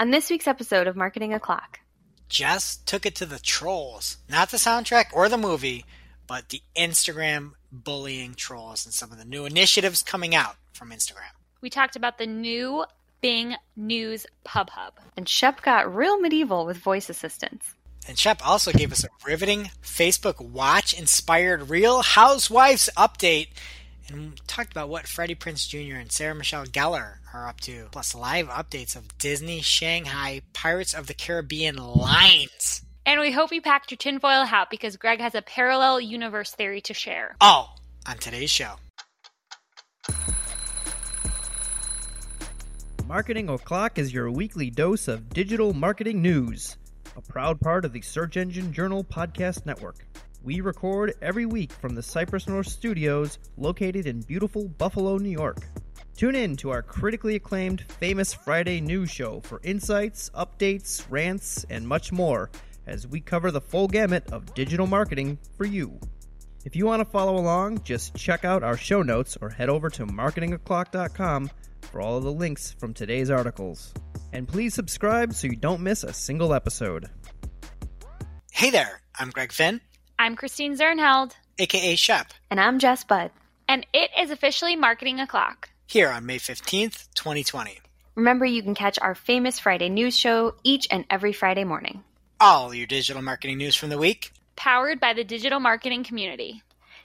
On this week's episode of Marketing O'Clock, Jess took it to the trolls. Not the soundtrack or the movie, but the Instagram bullying trolls and some of the new initiatives coming out from Instagram. We talked about the new Bing News Pub Hub. and Shep got real medieval with voice assistants. And Shep also gave us a riveting Facebook Watch inspired Real Housewives update and talked about what Freddie Prinze Jr. and Sarah Michelle Gellar are up to, plus live updates of Disney Shanghai Pirates of the Caribbean lines. And we hope you packed your tinfoil hat because Greg has a parallel universe theory to share. All on today's show. Marketing O'Clock is your weekly dose of digital marketing news, a proud part of the Search Engine Journal Podcast Network. We record every week from the Cypress North Studios located in beautiful Buffalo, New York. Tune in to our critically acclaimed Famous Friday news show for insights, updates, rants, and much more as we cover the full gamut of digital marketing for you. If you want to follow along, just check out our show notes or head over to marketingoclock.com for all of the links from today's articles. And please subscribe so you don't miss a single episode. Hey there, I'm Greg Finn, I'm Christine Zirnheld, aka Shep, And I'm Jess Budd. and it is officially Marketing O'Clock. here on May 15th, 2020. Remember, you can catch our famous Friday news show each and every Friday morning. All your digital marketing news from the week. Powered by the digital marketing community.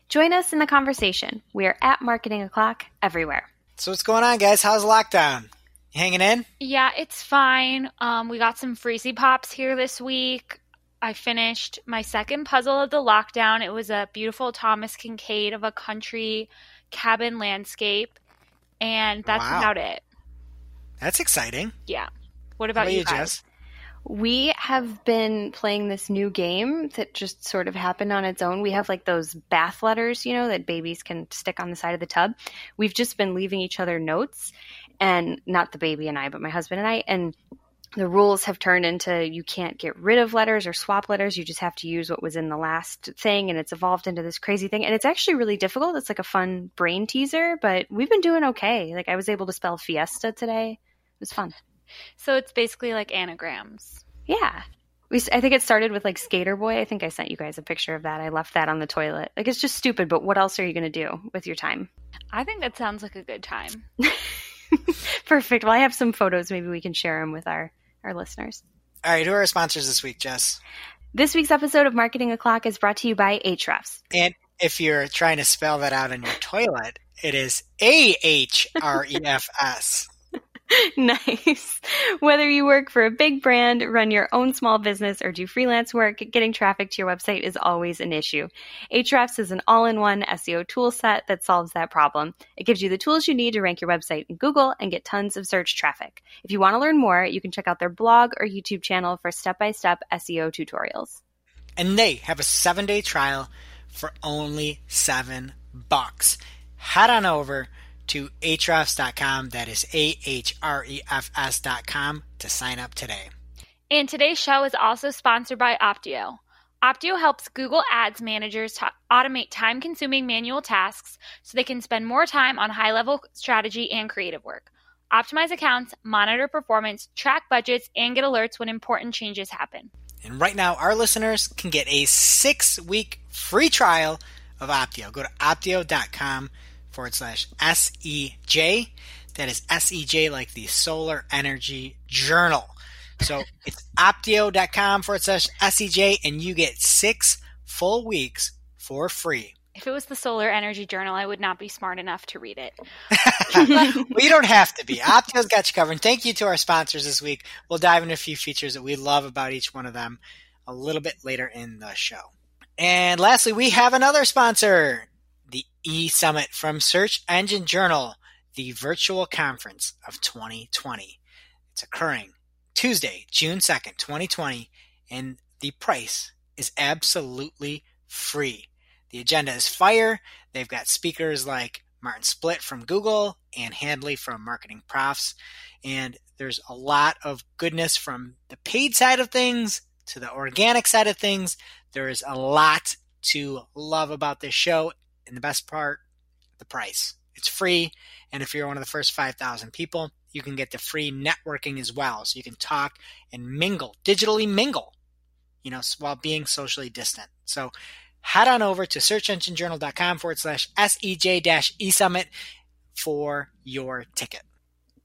Join us in the conversation. We are at Marketing O'Clock everywhere. So what's going on, guys? How's lockdown? You hanging in? Yeah, it's fine. Um, we got some freezy pops here this week. I finished my second puzzle of the lockdown. It was a beautiful Thomas Kinkade of a country cabin landscape, and that's Wow. about it. That's exciting. Yeah. What about about you you, guys? Jess? We have been playing this new game that just sort of happened on its own. We have like those bath letters, you know, that babies can stick on the side of the tub. We've just been leaving each other notes, and not the baby and I, but my husband and I. And the rules have turned into you can't get rid of letters or swap letters. You just have to use what was in the last thing, and it's evolved into this crazy thing. And it's actually really difficult. It's like a fun brain teaser, but we've been doing okay. Like I was able to spell fiesta today. It was fun. So it's basically like anagrams. Yeah. We, I think it started with like Skater Boy. I think I sent you guys a picture of that. I left that on the toilet. Like it's just stupid, but what else are you going to do with your time? I think that sounds like a good time. Perfect. Well, I have some photos. Maybe we can share them with our, our listeners. All right, who are our sponsors this week, Jess? This week's episode of Marketing O'Clock is brought to you by Ahrefs. And if you're trying to spell that out in your toilet, it is A H R E F S. nice. Whether you work for a big brand, run your own small business, or do freelance work, getting traffic to your website is always an issue. Ahrefs is an all-in-one SEO tool set that solves that problem. It gives you the tools you need to rank your website in Google and get tons of search traffic. If you want to learn more, you can check out their blog or YouTube channel for step-by-step SEO tutorials. And they have a seven day trial for only seven bucks. Head on over to ahrefs.com. That is A H R E F S.com to sign up today. And today's show is also sponsored by Opteo. Opteo helps Google Ads managers to automate time consuming manual tasks so they can spend more time on high level strategy and creative work. Optimize accounts, monitor performance, track budgets, and get alerts when important changes happen. And right now, our listeners can get a six week free trial of Opteo. Go to opteo.com forward slash SEJ. That is SEJ like the Solar Energy Journal. So it's opteo.com forward slash SEJ, and you get six full weeks for free. If it was the Solar Energy Journal, I would not be smart enough to read it. you don't have to be. Opteo's got you covered. And thank you to our sponsors this week. We'll dive into a few features that we love about each one of them a little bit later in the show. And lastly, we have another sponsor, E Summit from Search Engine Journal, the virtual conference of 2020. It's occurring Tuesday, June 2nd, 2020, and the price is absolutely free. The agenda is fire. They've got speakers like Martin Splitt from Google and Handley from Marketing Profs. And there's a lot of goodness from the paid side of things to the organic side of things. There is a lot to love about this show. And the best part, the price. It's free. And if you're one of the first 5,000 people, you can get the free networking as well. So you can talk and mingle, digitally mingle, you know, while being socially distant. So head on over to searchenginejournal.com forward slash SEJ dash eSummit for your ticket.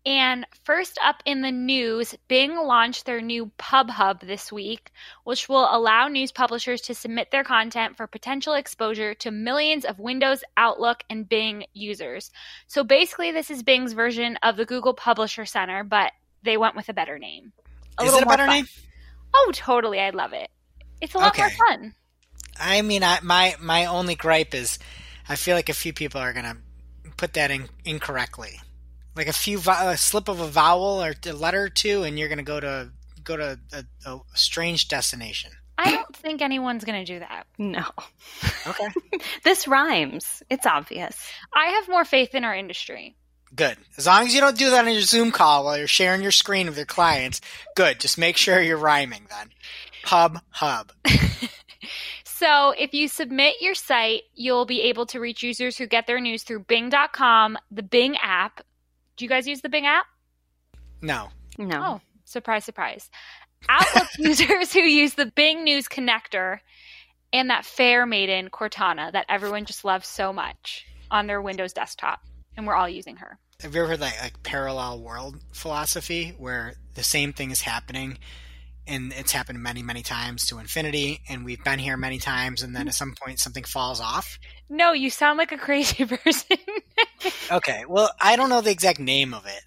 And first up in the news, Bing launched their new Pub Hub this week, which will allow news publishers to submit their content for potential exposure to millions of Windows, Outlook, and Bing users. So basically, this is Bing's version of the Google Publisher Center, but they went with a better name. A is it a better fun. name? Oh, totally. I love it. It's a lot okay. more fun. I mean, I, my my only gripe is, I feel like a few people are gonna put that in incorrectly like a few a slip of a vowel or a letter or two, and you're going to go to go to a, a strange destination. I don't think anyone's going to do that. No. Okay. this rhymes. It's obvious. I have more faith in our industry. Good. As long as you don't do that on your Zoom call while you're sharing your screen with your clients, good. Just make sure you're rhyming then. Hub, hub. so, if you submit your site, you'll be able to reach users who get their news through bing.com, the Bing app, do you guys use the Bing app? No. No. Oh, surprise, surprise. Outlook users who use the Bing News connector and that fair maiden Cortana that everyone just loves so much on their Windows desktop, and we're all using her. Have you ever heard that like parallel world philosophy where the same thing is happening and it's happened many, many times to infinity, and we've been here many times, and then at some point something falls off. No, you sound like a crazy person. okay, well, I don't know the exact name of it,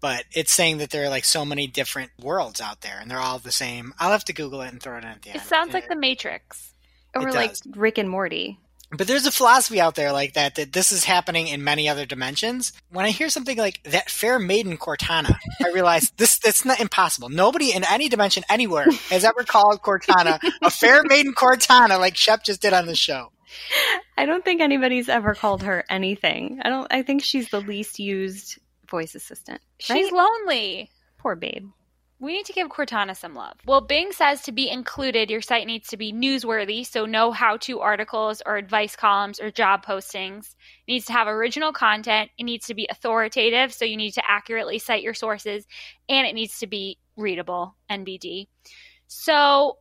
but it's saying that there are like so many different worlds out there, and they're all the same. I'll have to Google it and throw it in at the it end. It sounds like the Matrix, or like Rick and Morty. But there's a philosophy out there like that that this is happening in many other dimensions. When I hear something like that fair maiden Cortana, I realize this that's not impossible. Nobody in any dimension anywhere has ever called Cortana a fair maiden Cortana like Shep just did on the show. I don't think anybody's ever called her anything. I don't I think she's the least used voice assistant. Right? She's lonely. Poor babe. We need to give Cortana some love. Well, Bing says to be included, your site needs to be newsworthy, so no how to articles or advice columns or job postings. It needs to have original content. It needs to be authoritative, so you need to accurately cite your sources, and it needs to be readable, NBD. So,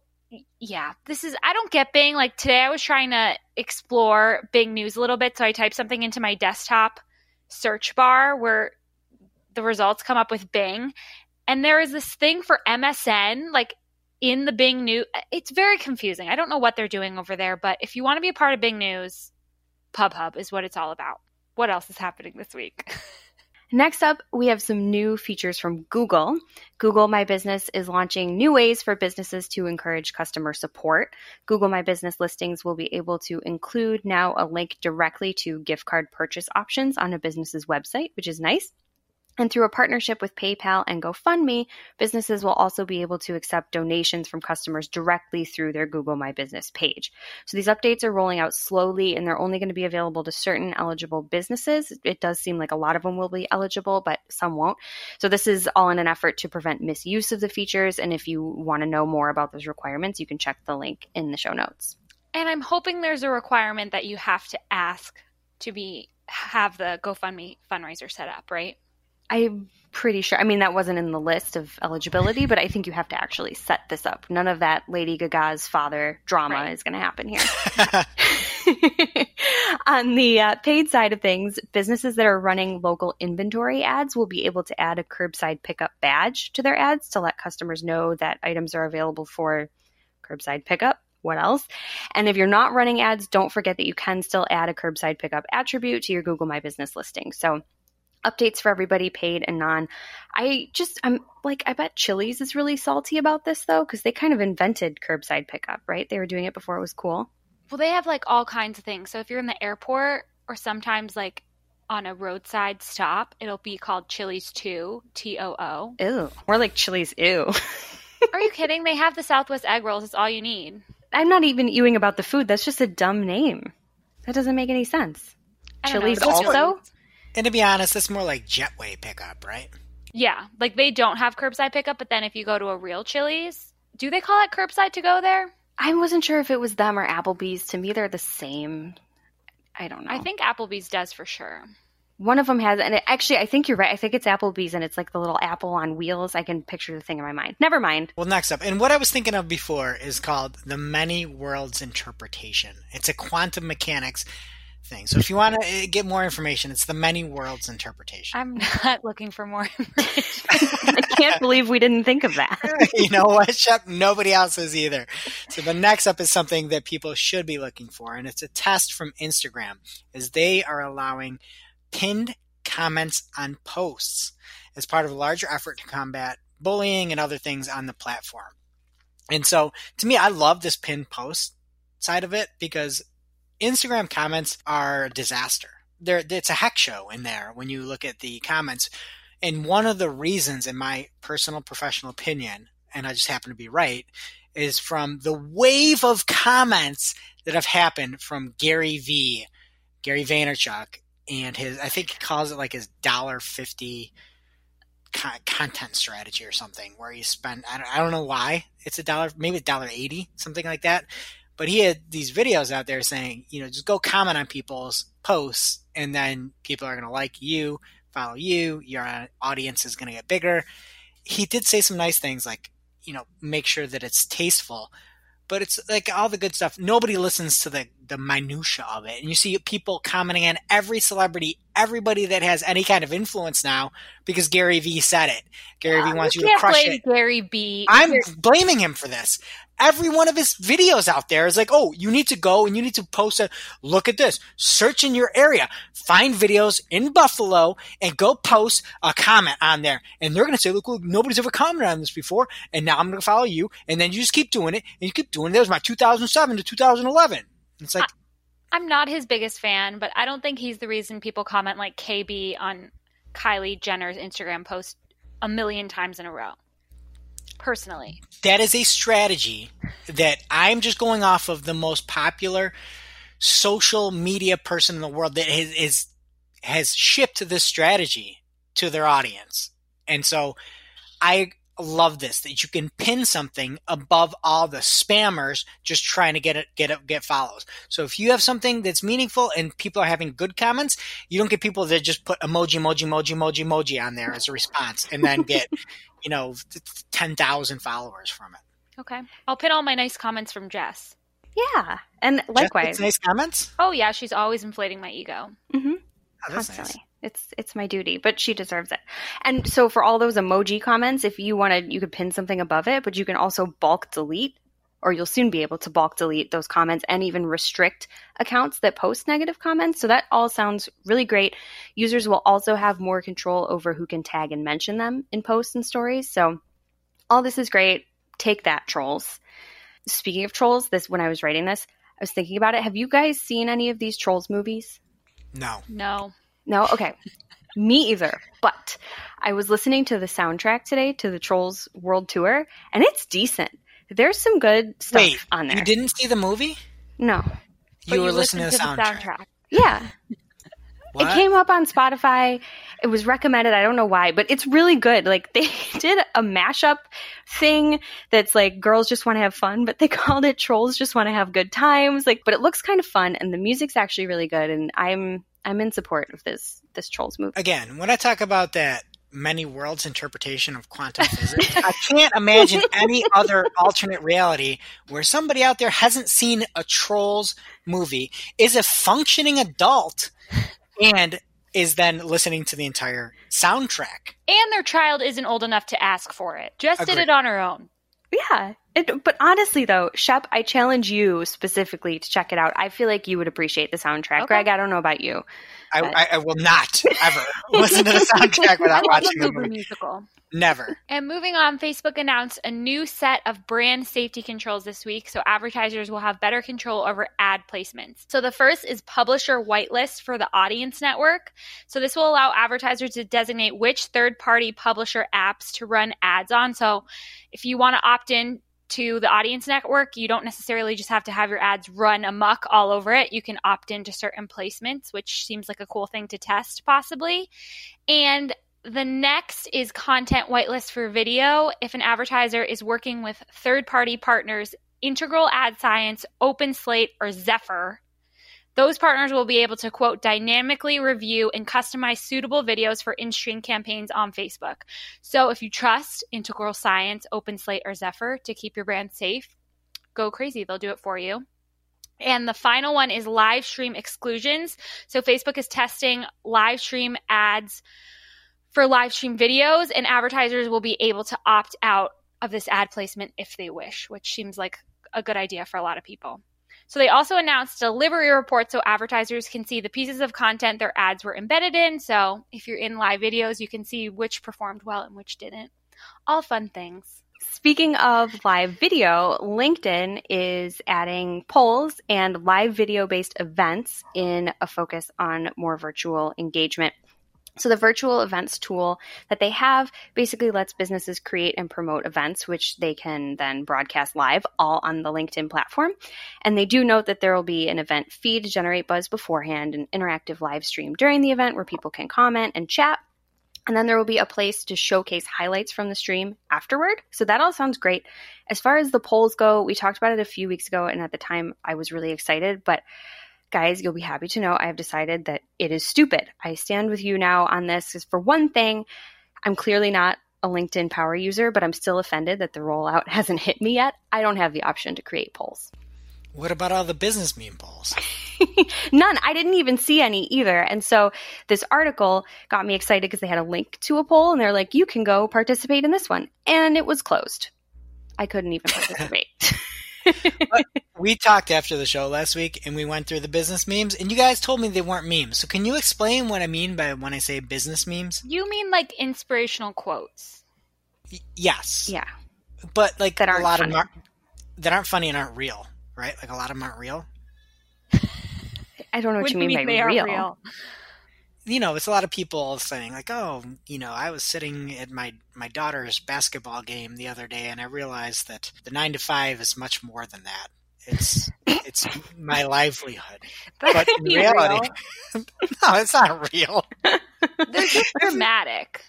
yeah, this is, I don't get Bing. Like today, I was trying to explore Bing News a little bit, so I typed something into my desktop search bar where the results come up with Bing and there is this thing for MSN, like in the Bing News. It's very confusing. I don't know what they're doing over there, but if you want to be a part of Bing News, PubHub is what it's all about. What else is happening this week? Next up, we have some new features from Google. Google My Business is launching new ways for businesses to encourage customer support. Google My Business listings will be able to include now a link directly to gift card purchase options on a business's website, which is nice. And through a partnership with PayPal and GoFundMe, businesses will also be able to accept donations from customers directly through their Google My Business page. So these updates are rolling out slowly and they're only going to be available to certain eligible businesses. It does seem like a lot of them will be eligible, but some won't. So this is all in an effort to prevent misuse of the features. And if you want to know more about those requirements, you can check the link in the show notes. And I'm hoping there's a requirement that you have to ask to be have the GoFundMe fundraiser set up, right? I'm pretty sure. I mean, that wasn't in the list of eligibility, but I think you have to actually set this up. None of that Lady Gaga's father drama right. is going to happen here. On the uh, paid side of things, businesses that are running local inventory ads will be able to add a curbside pickup badge to their ads to let customers know that items are available for curbside pickup what else? And if you're not running ads, don't forget that you can still add a curbside pickup attribute to your Google My Business listing. So updates for everybody paid and non. I just i'm like i bet chili's is really salty about this though because they kind of invented curbside pickup right? They were doing it before it was cool. Well they have like all kinds of things. So if you're in the airport or sometimes like on a roadside stop it'll be called chili's 2 t-o-o ew. More like chili's ew. Are you kidding? They have the southwest egg rolls. It's all you need. I'm not even ewing about the food. That's just a dumb name. That doesn't make any sense. Chili's also and to be honest, it's more like Jetway pickup, right? Yeah, like they don't have curbside pickup, but then if you go to a real Chili's, do they call it curbside to go there? I wasn't sure if it was them or Applebee's. To me, they're the same. I don't know. I think Applebee's does for sure. One of them has, and it, actually, I think you're right. I think it's Applebee's, and it's like the little apple on wheels. I can picture the thing in my mind. Never mind. Well, next up, and what I was thinking of before is called the many worlds interpretation. It's a quantum mechanics thing. So if you want to eh, get more information, it's the many worlds interpretation. I'm not looking for more information. I can't believe we didn't think of that. you know what, Shep? Nobody else is either. So the next up is something that people should be looking for, and it's a test from Instagram, is they are allowing pinned comments on posts as part of a larger effort to combat bullying and other things on the platform. And so to me, I love this pinned post side of it because Instagram comments are a disaster. There, it's a heck show in there when you look at the comments. And one of the reasons, in my personal professional opinion, and I just happen to be right, is from the wave of comments that have happened from Gary V, Gary Vaynerchuk, and his, I think he calls it like his dollar fifty content strategy or something, where you spend, I don't, I don't know why it's a dollar, maybe a dollar eighty, something like that. But he had these videos out there saying, you know, just go comment on people's posts and then people are going to like you, follow you, your audience is going to get bigger. He did say some nice things like, you know, make sure that it's tasteful, but it's like all the good stuff. Nobody listens to the the minutia of it, and you see people commenting on every celebrity, everybody that has any kind of influence now, because Gary Vee said it. Gary Yeah, Vee wants you, you to crush blame it. Gary Vee. I'm blaming him for this. Every one of his videos out there is like, oh, you need to go and you need to post a look at this. Search in your area, find videos in Buffalo, and go post a comment on there. And they're gonna say, look, look, nobody's ever commented on this before, and now I'm gonna follow you. And then you just keep doing it, and you keep doing it. That was my 2007 to 2011. It's like, I'm not his biggest fan, but I don't think he's the reason people comment like KB on Kylie Jenner's Instagram post a million times in a row. Personally, that is a strategy that I'm just going off of the most popular social media person in the world that is, is has shipped this strategy to their audience. And so I love this that you can pin something above all the spammers just trying to get it get it get follows. So if you have something that's meaningful and people are having good comments, you don't get people that just put emoji emoji emoji emoji emoji on there as a response and then get, you know, 10,000 followers from it. okay. I'll pin all my nice comments from Jess. Yeah, and Jeff puts likewise, nice comments. Oh yeah, she's always inflating my ego. hmm Oh, that's constantly. nice. It's it's my duty, but she deserves it. And so for all those emoji comments, if you wanted, you could pin something above it, but you can also bulk delete, or you'll soon be able to bulk delete those comments and even restrict accounts that post negative comments. So that all sounds really great. Users will also have more control over who can tag and mention them in posts and stories. So all this is great. Take that, trolls. Speaking of trolls, this when I was writing this, I was thinking about it. Have you guys seen any of these trolls movies? No. No. No, okay. Me either. But I was listening to the soundtrack today to the Trolls World Tour, and it's decent. There's some good stuff Wait, on there. you didn't see the movie? No. But You were listening to the listened soundtrack. Yeah. What? It came up on Spotify. It was recommended. I don't know why, but it's really good. Like they did a mashup thing that's like girls just want to have fun, but they called it trolls just want to have good times. Like, but it looks kind of fun and the music's actually really good. And I'm, I'm in support of this, this trolls movie. Again, when I talk about that many worlds interpretation of quantum physics, I can't imagine any other alternate reality where somebody out there hasn't seen a Trolls movie, is a functioning adult, and is then listening to the entire soundtrack. And their child isn't old enough to ask for it. Jess did it on her own. Yeah. It, but honestly, though, Shep, I challenge you specifically to check it out. I feel like you would appreciate the soundtrack. Okay. Greg, I don't know about you. I, I, I will not ever listen to the soundtrack without watching the movie musical. Never. And moving on, Facebook announced a new set of brand safety controls this week, so advertisers will have better control over ad placements. So the first is publisher whitelist for the audience network. So this will allow advertisers to designate which third-party publisher apps to run ads on. So if you want to opt in to the audience network, you don't necessarily just have to have your ads run amok all over it. You can opt into certain placements, which seems like a cool thing to test possibly. And the next is content whitelist for video. If an advertiser is working with third party partners, Integral Ad Science, OpenSlate, or Zefr, Those partners will be able to, quote, dynamically review and customize suitable videos for in stream campaigns on Facebook. So if you trust Integral Science, OpenSlate, or Zefr to keep your brand safe, go crazy. They'll do it for you. And the final one is live stream exclusions. So Facebook is testing live stream ads for live stream videos, and advertisers will be able to opt out of this ad placement if they wish, which seems like a good idea for a lot of people. So they also announced delivery reports so advertisers can see the pieces of content their ads were embedded in. So if you're in live videos, you can see which performed well and which didn't. All fun things. Speaking of live video, LinkedIn is adding polls and live video based events in a focus on more virtual engagement. So the virtual events tool that they have basically lets businesses create and promote events, which they can then broadcast live all on the LinkedIn platform. And they do note that there will be an event feed to generate buzz beforehand, an interactive live stream during the event where people can comment and chat. And then there will be a place to showcase highlights from the stream afterward. So that all sounds great. As far as the polls go, we talked about it a few weeks ago, and at the time I was really excited, but guys, you'll be happy to know I have decided that it is stupid. I stand with you now on this because, for one thing, I'm clearly not a LinkedIn power user, but I'm still offended that the rollout hasn't hit me yet. I don't have the option to create polls. What about all the business meme polls? None. I didn't even see any either. And so this article got me excited because they had a link to a poll and they're like, you can go participate in this one. And it was closed. I couldn't even participate. We talked after the show last week and we went through the business memes and you guys told me they weren't memes. So can you explain what I mean by when I say business memes? You mean like inspirational quotes? Y- yes. Yeah. But like That a aren't lot funny. of them aren't, that aren't funny and aren't real, right? Like a lot of them aren't real. I don't know what, What you do mean, by they are real. real? You know, it's a lot of people saying like, "Oh, you know, I was sitting at my my daughter's basketball game the other day, and I realized that the nine to five is much more than that. It's it's my livelihood." That But in reality, real. no, it's not real. They're just dramatic.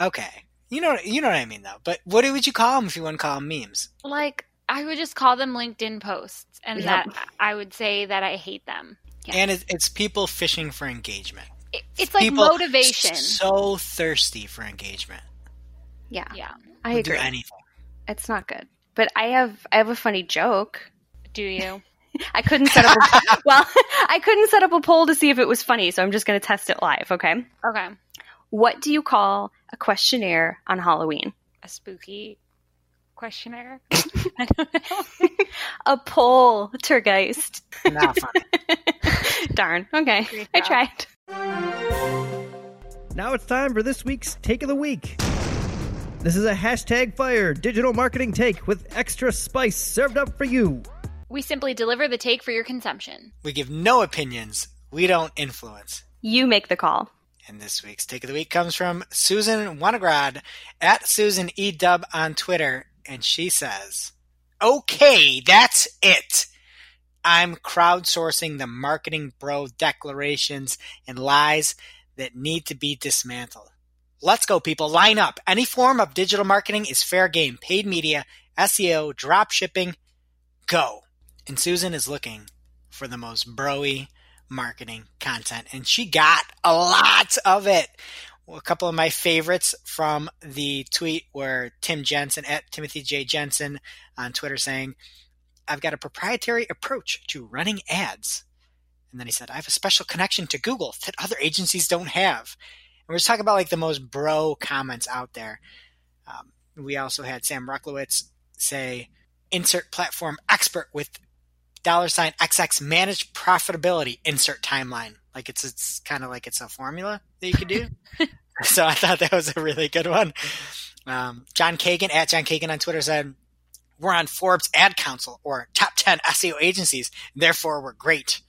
Okay, you know you know what I mean though. But what would you call them if you want to call them memes? Like I would just call them LinkedIn posts, and Yep. that I would say that I hate them. Yeah. And it's people fishing for engagement. It- It's like People motivation. So thirsty for engagement. Yeah, yeah. I Will do agree. anything. It's not good. But I have I have a funny joke. Do you? I couldn't set up a well, I couldn't set up a poll to see if it was funny, so I'm just going to test it live, okay? Okay. What do you call a questionnaire on Halloween? A spooky questionnaire. I don't know. A poltergeist. Not funny. Darn. Okay. I tried. Now it's time for this week's Take of the Week. This is a hashtag fire digital marketing take with extra spice served up for you. We simply deliver the take for your consumption. we give no opinions. We don't influence. You make the call. And this week's take of the week comes from Susan Wenograd at Susan E Dub on Twitter, and she says, "Okay, that's it. I'm crowdsourcing the marketing bro declarations and lies that need to be dismantled. Let's go, people. Line up. Any form of digital marketing is fair game. Paid media, SEO, drop shipping, go." And Susan is looking for the most broy marketing content, and she got a lot of it. Well, a couple of my favorites from the tweet were Tim Jensen at Timothy J. Jensen on Twitter saying, I've got a proprietary approach to running ads. And then he said, I have a special connection to Google that other agencies don't have. And we're just talking about like the most bro comments out there. Um, we also had Sam Ruchlewicz say, insert platform expert with dollar sign XX manage profitability insert timeline. Like it's it's kind of like it's a formula that you could do. so I thought that was a really good one. Um, John Kagan at John Kagan on Twitter said, "We're on Forbes Ad Council or top ten SEO agencies, therefore we're great."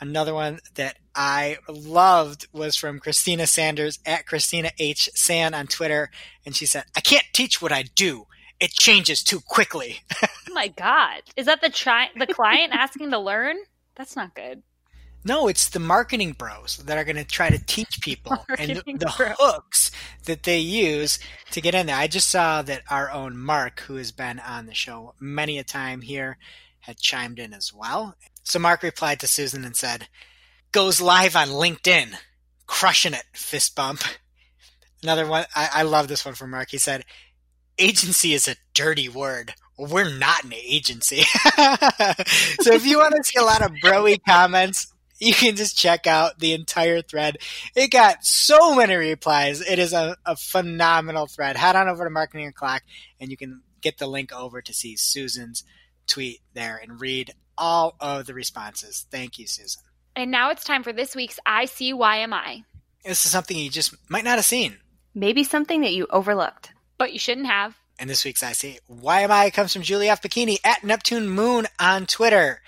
Another one that I loved was from Christina Sanders at Christina H San on Twitter, and she said, "I can't teach what I do; it changes too quickly." Oh my god. Is that the chi- the client asking to learn? That's not good. No, it's the marketing bros that are going to try to teach people and the, the hooks that they use to get in there. I just saw that our own Mark, who has been on the show many a time here, had chimed in as well. So Mark replied to Susan and said, goes live on LinkedIn. Crushing it, fist bump. Another one, I, I love this one from Mark. He said, agency is a dirty word. We're not an agency. so if you want to see a lot of broy comments, you can just check out the entire thread. It got so many replies. It is a, a phenomenal thread. Head on over to Marketing O'Clock and you can get the link over to see Susan's tweet there and read all of the responses. Thank you, Susan. And now it's time for this week's I See Why Am I. This is something you just might not have seen. Maybe something that you overlooked. But you shouldn't have. And this week's I See Why Am I comes from Julie F. Bacchini at Neptune Moon on Twitter.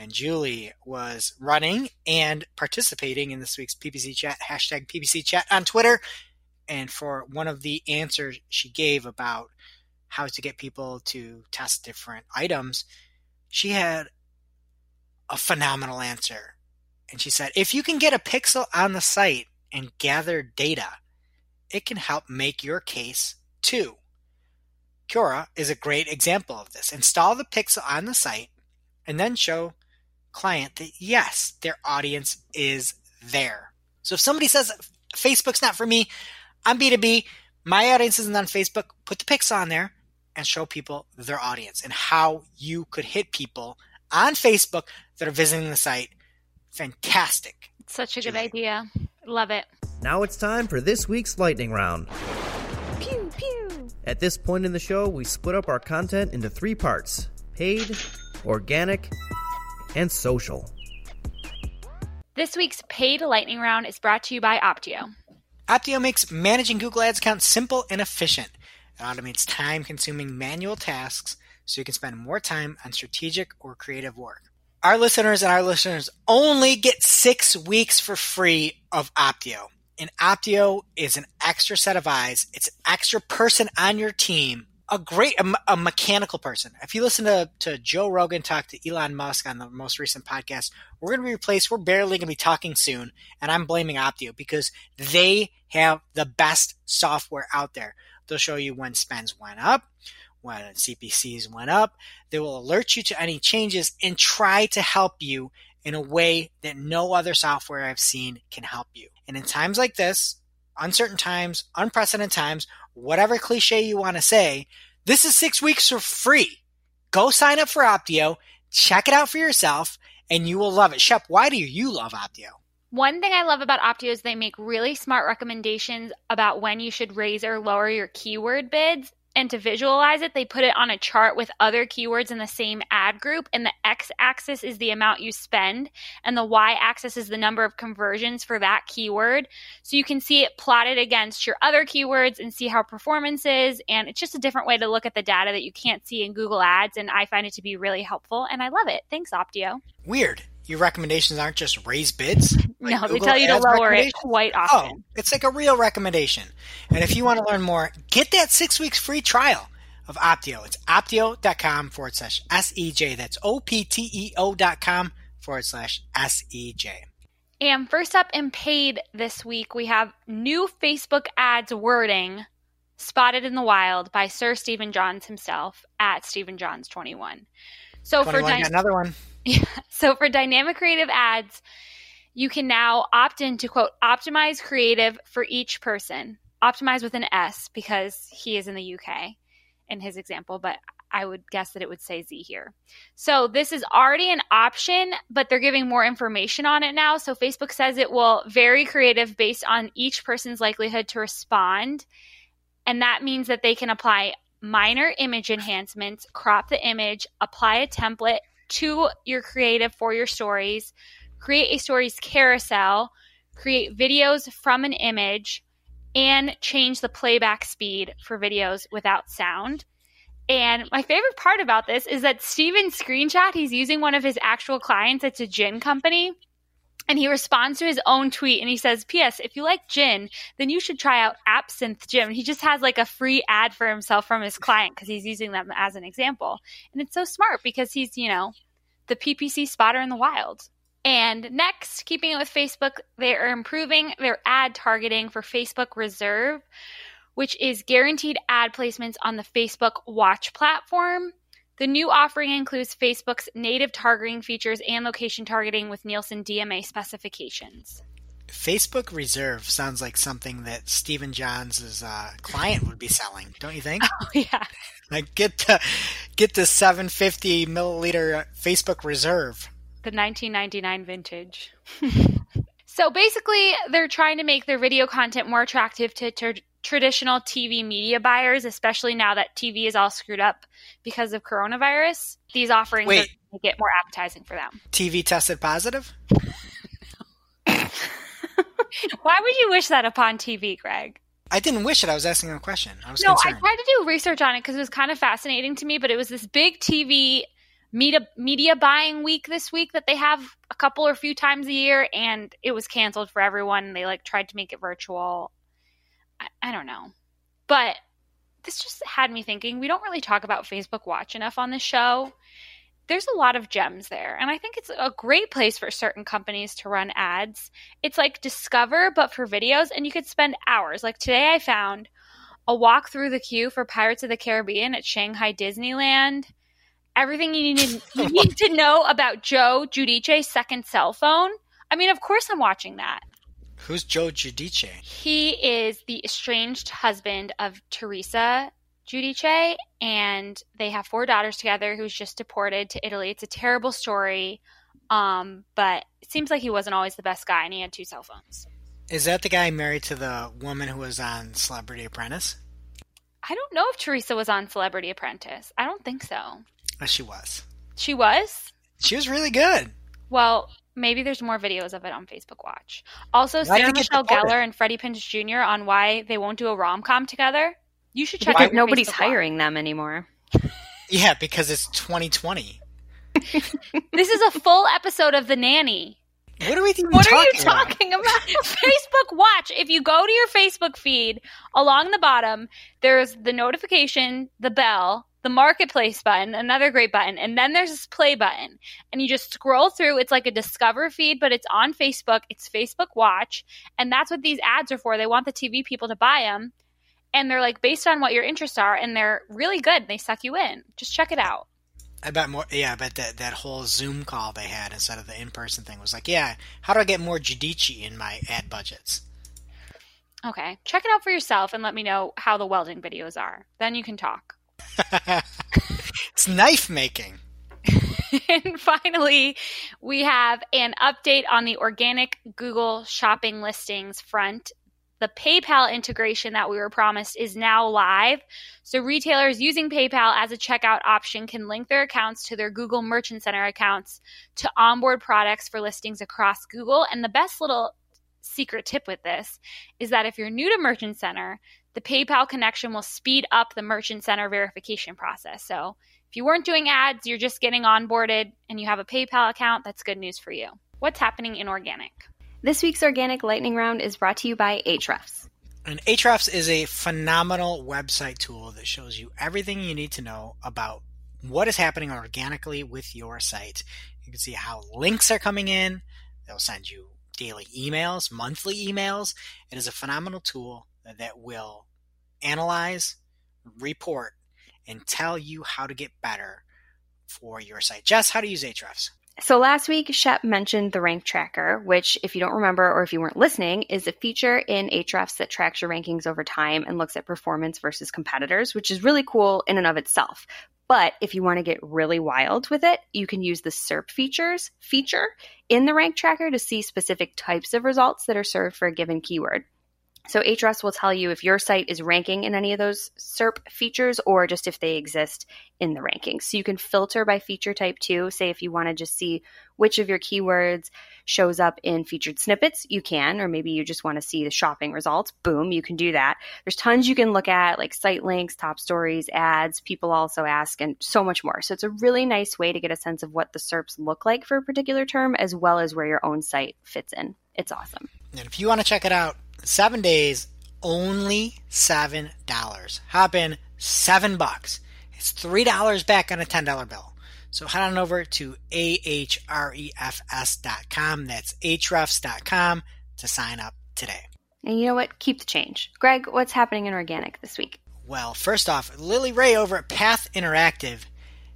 And Julie was running and participating in this week's PPC chat, hashtag PPC chat on Twitter. And for one of the answers she gave about how to get people to test different items, she had a phenomenal answer. And she said, if you can get a pixel on the site and gather data, it can help make your case too. Quora is a great example of this. Install the pixel on the site and then show client that yes, their audience is there. So if somebody says Facebook's not for me, I'm B2B, my audience isn't on Facebook, put the pics on there and show people their audience and how you could hit people on Facebook that are visiting the site. Fantastic. Such a good idea. Love it. Now it's time for this week's lightning round. Pew, pew. At this point in the show, we split up our content into three parts paid, organic, and social. This week's paid lightning round is brought to you by Opteo. Opteo makes managing Google Ads accounts simple and efficient. It automates time consuming manual tasks so you can spend more time on strategic or creative work. Our listeners and our listeners only get six weeks for free of Opteo. And Opteo is an extra set of eyes. It's an extra person on your team, a great, a, a mechanical person. If you listen to, to Joe Rogan talk to Elon Musk on the most recent podcast, we're going to be replaced. We're barely going to be talking soon. And I'm blaming Opteo because they have the best software out there. They'll show you when spends went up, when CPCs went up. They will alert you to any changes and try to help you in a way that no other software I've seen can help you. And in times like this, uncertain times, unprecedented times, whatever cliche you want to say, this is six weeks for free. Go sign up for Opteo, check it out for yourself, and you will love it. Shep, why do you love Opteo? One thing I love about Opteo is they make really smart recommendations about when you should raise or lower your keyword bids. And to visualize it, they put it on a chart with other keywords in the same ad group. And the x axis is the amount you spend, and the y axis is the number of conversions for that keyword. So you can see it plotted against your other keywords and see how performance is. And it's just a different way to look at the data that you can't see in Google Ads. And I find it to be really helpful, and I love it. Thanks, Opteo. Weird. Your recommendations aren't just raise bids. Like no, they tell you to lower it quite oh, often. Oh, it's like a real recommendation. And if you want to learn more, get that six weeks free trial of Opteo. It's opteo.com forward slash SEJ. That's O P T E O dot com forward slash SEJ. And first up in paid this week, we have new Facebook ads wording spotted in the wild by Sir Stephen Johns himself at Stephen Johns 21. So 21, for dy- another one. So for dynamic creative ads, you can now opt in to quote optimize creative for each person. Optimize with an S because he is in the UK in his example, but I would guess that it would say Z here. So this is already an option, but they're giving more information on it now. So Facebook says it will vary creative based on each person's likelihood to respond. And that means that they can apply minor image enhancements, crop the image, apply a template, to your creative for your stories, create a stories carousel, create videos from an image, and change the playback speed for videos without sound. And my favorite part about this is that Steven screenshot, he's using one of his actual clients. It's a gin company. And he responds to his own tweet and he says, P.S. If you like gin, then you should try out Absinthe Gin. He just has like a free ad for himself from his client because he's using them as an example. And it's so smart because he's, you know, the PPC spotter in the wild. And next, keeping it with Facebook, they are improving their ad targeting for Facebook Reserve, which is guaranteed ad placements on the Facebook Watch platform. The new offering includes Facebook's native targeting features and location targeting with Nielsen DMA specifications. Facebook Reserve sounds like something that Stephen Johns' uh, client would be selling, don't you think? Oh yeah. Like get the get the 750 milliliter Facebook Reserve. The 1999 vintage. so basically, they're trying to make their video content more attractive to traditional TV media buyers, especially now that TV is all screwed up because of coronavirus. These offerings Wait. are get more appetizing for them. TV tested positive? Why would you wish that upon TV, Greg? I didn't wish it. I was asking a question. I was No, I tried to do research on it because it was kind of fascinating to me, but it was this big TV media media buying week this week that they have a couple or few times a year, and it was canceled for everyone. They like tried to make it virtual. I, I don't know, but this just had me thinking. We don't really talk about Facebook Watch enough on this show. There's a lot of gems there, and I think it's a great place for certain companies to run ads. It's like Discover, but for videos, and you could spend hours. Like today, I found a walk through the queue for Pirates of the Caribbean at Shanghai Disneyland. Everything you need, you need to know about Joe Giudice's second cell phone. I mean, of course, I'm watching that. Who's Joe Giudice? He is the estranged husband of Teresa Giudice, and they have four daughters together. Who's just deported to Italy. It's a terrible story, um, but it seems like he wasn't always the best guy, and he had two cell phones. Is that the guy married to the woman who was on Celebrity Apprentice? I don't know if Teresa was on Celebrity Apprentice. I don't think so. She was. She was. She was really good. Well, maybe there's more videos of it on Facebook Watch. Also, Why Sarah Michelle deported? Gellar and Freddie Prinze Jr. on why they won't do a rom com together. You should check Because out nobody's Facebook Watch. hiring them anymore. Yeah, because it's 2020. This is a full episode of The Nanny. What are we even What are you talking about? talking about? Facebook Watch. If you go to your Facebook feed, along the bottom, there's the notification, the bell, the marketplace button, another great button, and then there's this play button. And you just scroll through. It's like a discover feed, but it's on Facebook. It's Facebook Watch. And that's what these ads are for. They want the TV people to buy them. And they're like based on what your interests are, and they're really good. They suck you in. Just check it out. I bet more. Yeah, I bet that that whole Zoom call they had instead of the in-person thing was like, yeah, how do I get more Giudice in my ad budgets? Okay. Check it out for yourself and let me know how the welding videos are. Then you can talk. it's knife making. and finally, we have an update on the organic Google shopping listings front. The PayPal integration that we were promised is now live. So, retailers using PayPal as a checkout option can link their accounts to their Google Merchant Center accounts to onboard products for listings across Google. And the best little secret tip with this is that if you're new to Merchant Center, the PayPal connection will speed up the Merchant Center verification process. So, if you weren't doing ads, you're just getting onboarded and you have a PayPal account, that's good news for you. What's happening in organic? This week's organic lightning round is brought to you by Ahrefs. And Ahrefs is a phenomenal website tool that shows you everything you need to know about what is happening organically with your site. You can see how links are coming in. They'll send you daily emails, monthly emails. It is a phenomenal tool that will analyze, report, and tell you how to get better for your site. Jess, how to use Ahrefs? So last week, Shep mentioned the rank tracker, which, if you don't remember or if you weren't listening, is a feature in Ahrefs that tracks your rankings over time and looks at performance versus competitors, which is really cool in and of itself. But if you want to get really wild with it, you can use the SERP features feature in the rank tracker to see specific types of results that are served for a given keyword. So Ahrefs will tell you if your site is ranking in any of those SERP features or just if they exist in the rankings. So you can filter by feature type too. Say if you want to just see which of your keywords shows up in featured snippets, you can, or maybe you just want to see the shopping results. Boom, you can do that. There's tons you can look at, like site links, top stories, ads, people also ask, and so much more. So it's a really nice way to get a sense of what the SERPs look like for a particular term, as well as where your own site fits in. It's awesome. And if you want to check it out, seven days, only seven dollars. Hop in, seven bucks. It's three dollars back on a ten dollar bill. So head on over to ahrefs.com. That's ahrefs.com to sign up today. And you know what? Keep the change. Greg, what's happening in organic this week? Well, first off, Lily Ray over at Path Interactive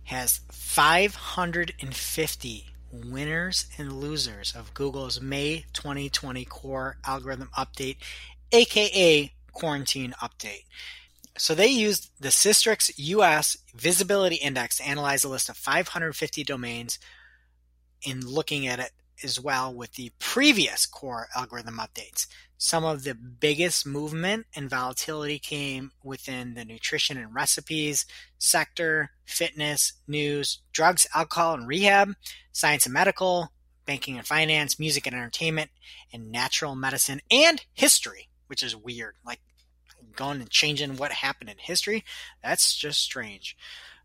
has 550 winners and losers of Google's May 2020 core algorithm update, aka quarantine update. So they used the Sistrix US Visibility Index to analyze a list of 550 domains in looking at it as well with the previous core algorithm updates. Some of the biggest movement and volatility came within the nutrition and recipes sector, fitness, news, drugs, alcohol and rehab, science and medical, banking and finance, music and entertainment, and natural medicine and history, which is weird. Like going and changing what happened in history, that's just strange.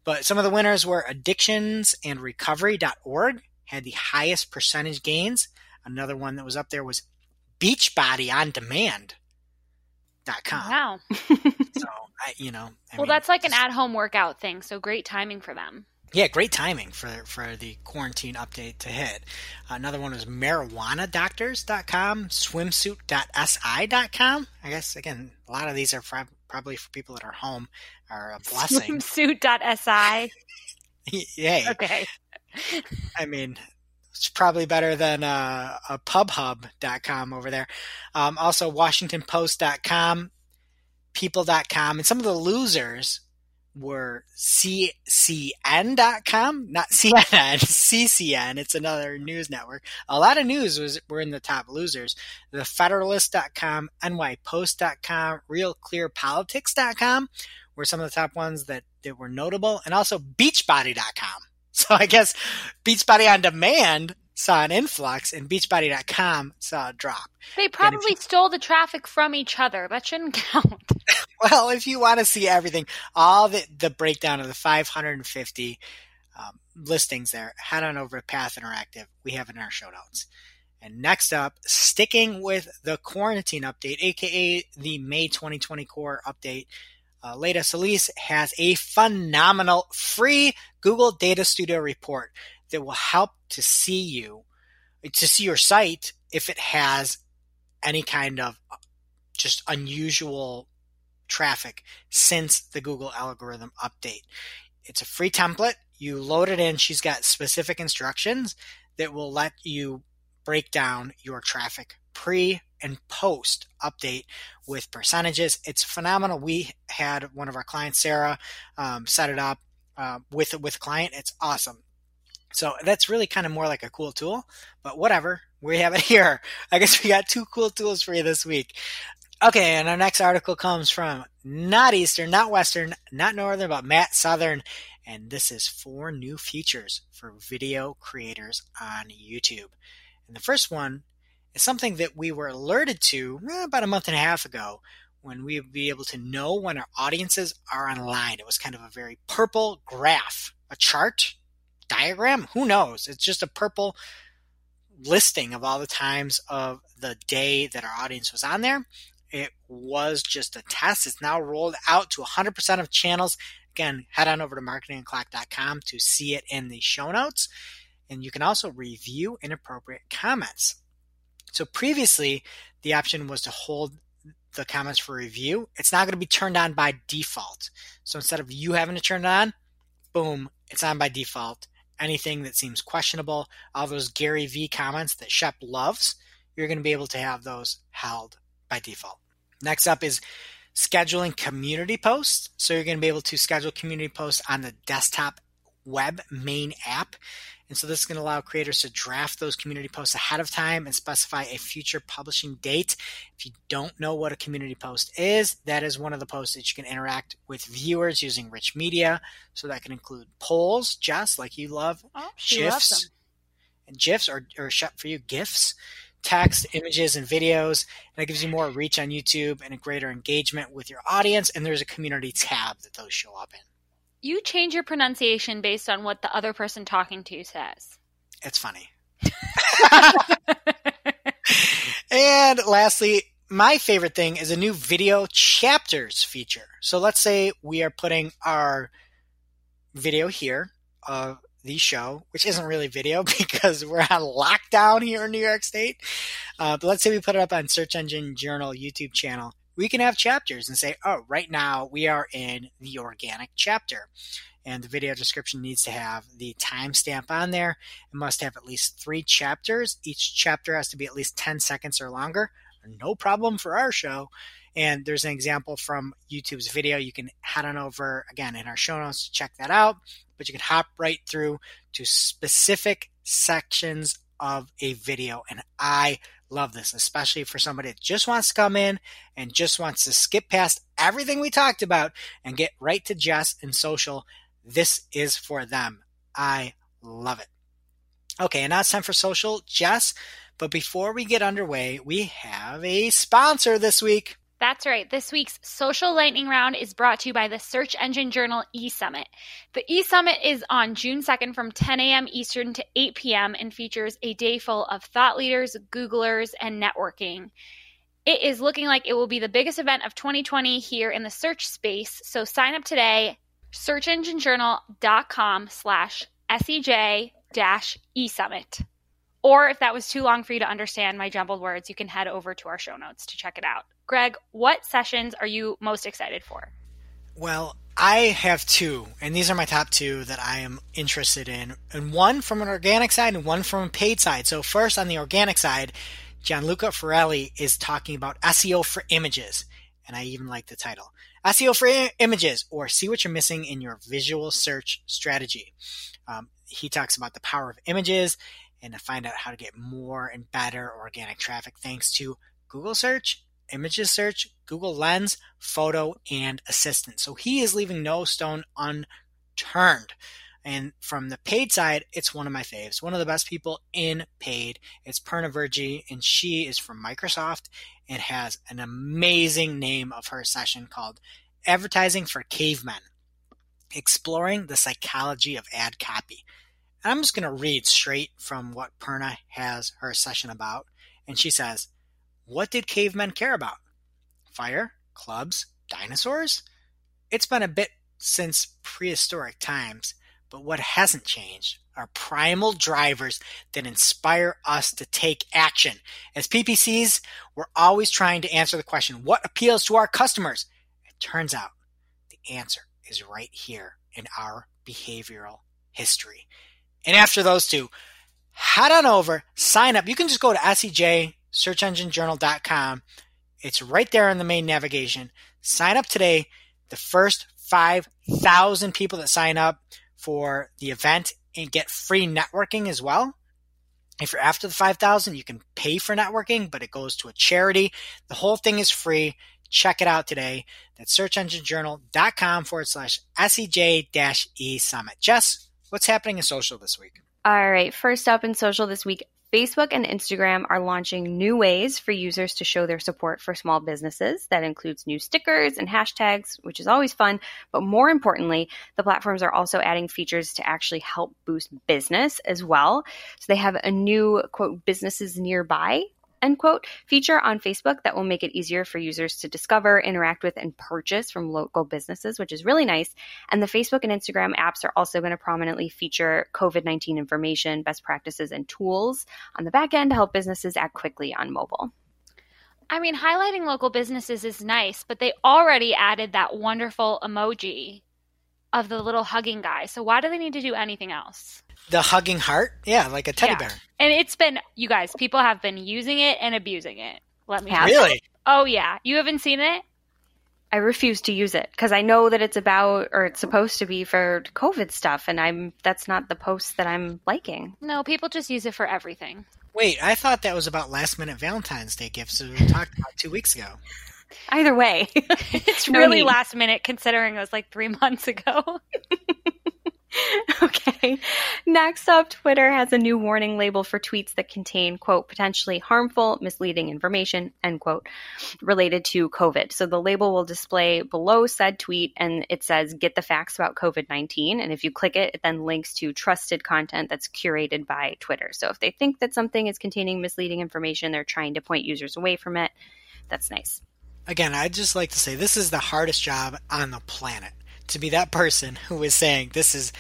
But some of the winners were addictions and recovery.org had the highest percentage gains. Another one that was up there was Beachbody on Demand. Com. Wow. so, I, you know. I well, mean, that's like an at home workout thing. So great timing for them. Yeah, great timing for, for the quarantine update to hit. Another one was marijuanadoctors.com, swimsuit.si.com. I guess, again, a lot of these are for, probably for people that are home are a blessing. Swimsuit.si. Yay. Okay. I mean, it's probably better than uh, a pubhub.com over there. Um, also, WashingtonPost.com, People.com, and some of the losers were CCN.com, not CNN, CCN. It's another news network. A lot of news was were in the top losers. The Federalist.com, NYPost.com, RealClearPolitics.com were some of the top ones that, that were notable, and also Beachbody.com. So I guess Beachbody on Demand saw an influx and Beachbody.com saw a drop. They probably you, stole the traffic from each other. That shouldn't count. well, if you want to see everything, all the, the breakdown of the 550 um, listings there, head on over to Path Interactive. We have it in our show notes. And next up, sticking with the quarantine update, aka the May 2020 core update, uh, Aleyda Solis has a phenomenal free Google Data Studio report that will help to see you, to see your site if it has any kind of uh, just unusual traffic since the Google algorithm update. It's a free template. You load it in. She's got specific instructions that will let you break down your traffic pre and post update with percentages. It's phenomenal. We had one of our clients, Sarah, um, set it up uh, with with client. It's awesome. So that's really kind of more like a cool tool, but whatever. We have it here. I guess we got two cool tools for you this week. Okay, and our next article comes from not Eastern, not Western, not Northern, but Matt Southern. And this is four new features for video creators on YouTube. And the first one is something that we were alerted to eh, about a month and a half ago when we would be able to know when our audiences are online. It was kind of a very purple graph, a chart, diagram, who knows? It's just a purple listing of all the times of the day that our audience was on there. It was just a test. It's now rolled out to 100% of channels. Again, head on over to marketingoclock.com to see it in the show notes. And you can also review inappropriate comments. So previously, the option was to hold the comments for review. It's now going to be turned on by default. So instead of you having to turn it on, boom, it's on by default. Anything that seems questionable, all those Gary Vee comments that Shep loves, you're going to be able to have those held by default. Next up is scheduling community posts. So you're going to be able to schedule community posts on the desktop web main app. And so this is going to allow creators to draft those community posts ahead of time and specify a future publishing date. If you don't know what a community post is, that is one of the posts that you can interact with viewers using rich media. So that can include polls, Jess, like you love, oh, GIFs, and GIFs or, or for you, GIFs, text, images, and videos. And that gives you more reach on YouTube and a greater engagement with your audience. And there's a community tab that those show up in. You change your pronunciation based on what the other person talking to you says. It's funny. and lastly, my favorite thing is a new video chapters feature. So let's say we are putting our video here of the show, which isn't really video because we're on lockdown here in New York State. Uh, but let's say we put it up on Search Engine Journal YouTube channel we can have chapters and say, oh, right now we are in the organic chapter. and the video description needs to have the timestamp on there. It must have at least three chapters. Each chapter has to be at least 10 seconds or longer. No problem for our show. And there's an example from YouTube's video. You can head on over again in our show notes to check that out, but you can hop right through to specific sections of a video. And I love this, especially for somebody that just wants to come in and just wants to skip past everything we talked about and get right to Jess and social. This is for them. I love it. Okay, and now it's time for social. Jess, but before we get underway, we have a sponsor this week. That's right. This week's social lightning round is brought to you by the search engine journal eSummit. The eSummit is on June 2nd from 10 a.m. Eastern to 8 p.m. and features a day full of thought leaders, Googlers, and networking. It is looking like it will be the biggest event of 2020 here in the search space. So sign up today, searchenginejournal.com slash SEJ dash eSummit. Or if that was too long for you to understand my jumbled words, you can head over to our show notes to check it out. Greg, what sessions are you most excited for? Well, I have two, and these are my top two that I am interested in, and one from an organic side and one from a paid side. So, first on the organic side, Gianluca Fiorelli is talking about SEO for images, and I even like the title SEO for I- images, or see what you're missing in your visual search strategy. Um, he talks about the power of images and to find out how to get more and better organic traffic thanks to Google search, images search, Google Lens, photo, and assistant. So he is leaving no stone unturned. And from the paid side, it's one of my faves. One of the best people in paid. It's Purna Virji, and she is from Microsoft and has an amazing name of her session called Advertising for Cavemen Exploring the Psychology of Ad Copy. And I'm just going to read straight from what Purna has her session about. And she says, What did cavemen care about? Fire, clubs, dinosaurs? It's been a bit since prehistoric times, but what hasn't changed are primal drivers that inspire us to take action. As PPCs, we're always trying to answer the question, what appeals to our customers? It turns out the answer is right here in our behavioral history. And after those two, head on over, sign up. You can just go to SEJ, searchenginejournal.com. It's right there in the main navigation. Sign up today. The first 5,000 people that sign up for the event and get free networking as well. If you're after the 5,000, you can pay for networking, but it goes to a charity. The whole thing is free. Check it out today. That's searchenginejournal.com forward slash SEJ E summit. Jess, what's happening in social this week? All right, first up in social this week, Facebook and Instagram are launching new ways for users to show their support for small businesses. That includes new stickers and hashtags, which is always fun. But more importantly, the platforms are also adding features to actually help boost business as well. So they have a new quote, businesses nearby end quote feature on Facebook that will make it easier for users to discover, interact with, and purchase from local businesses, which is really nice. And the Facebook and Instagram apps are also going to prominently feature COVID 19 information, best practices, and tools on the back end to help businesses act quickly on mobile. I mean, highlighting local businesses is nice, but they already added that wonderful emoji of the little hugging guy. So why do they need to do anything else? The hugging heart? Yeah, like a teddy Yeah. bear. And it's been, you guys, people have been using it and abusing it. Let me. Have tell you. Really? Oh yeah, you haven't seen it? I refuse to use it because I know that it's about or it's supposed to be for COVID stuff, and I'm that's not the post that I'm liking. No, people just use it for everything. Wait, I thought that was about last minute Valentine's Day gifts that we talked about two weeks ago. Either way, It's No really need. last minute considering it was like three months ago. okay. Next up, Twitter has a new warning label for tweets that contain, quote, potentially harmful, misleading information, end quote, related to COVID. So the label will display below said tweet and it says, get the facts about COVID 19. And if you click it, it then links to trusted content that's curated by Twitter. So if they think that something is containing misleading information, they're trying to point users away from it. That's nice. Again, I'd just like to say this is the hardest job on the planet to be that person who is saying this is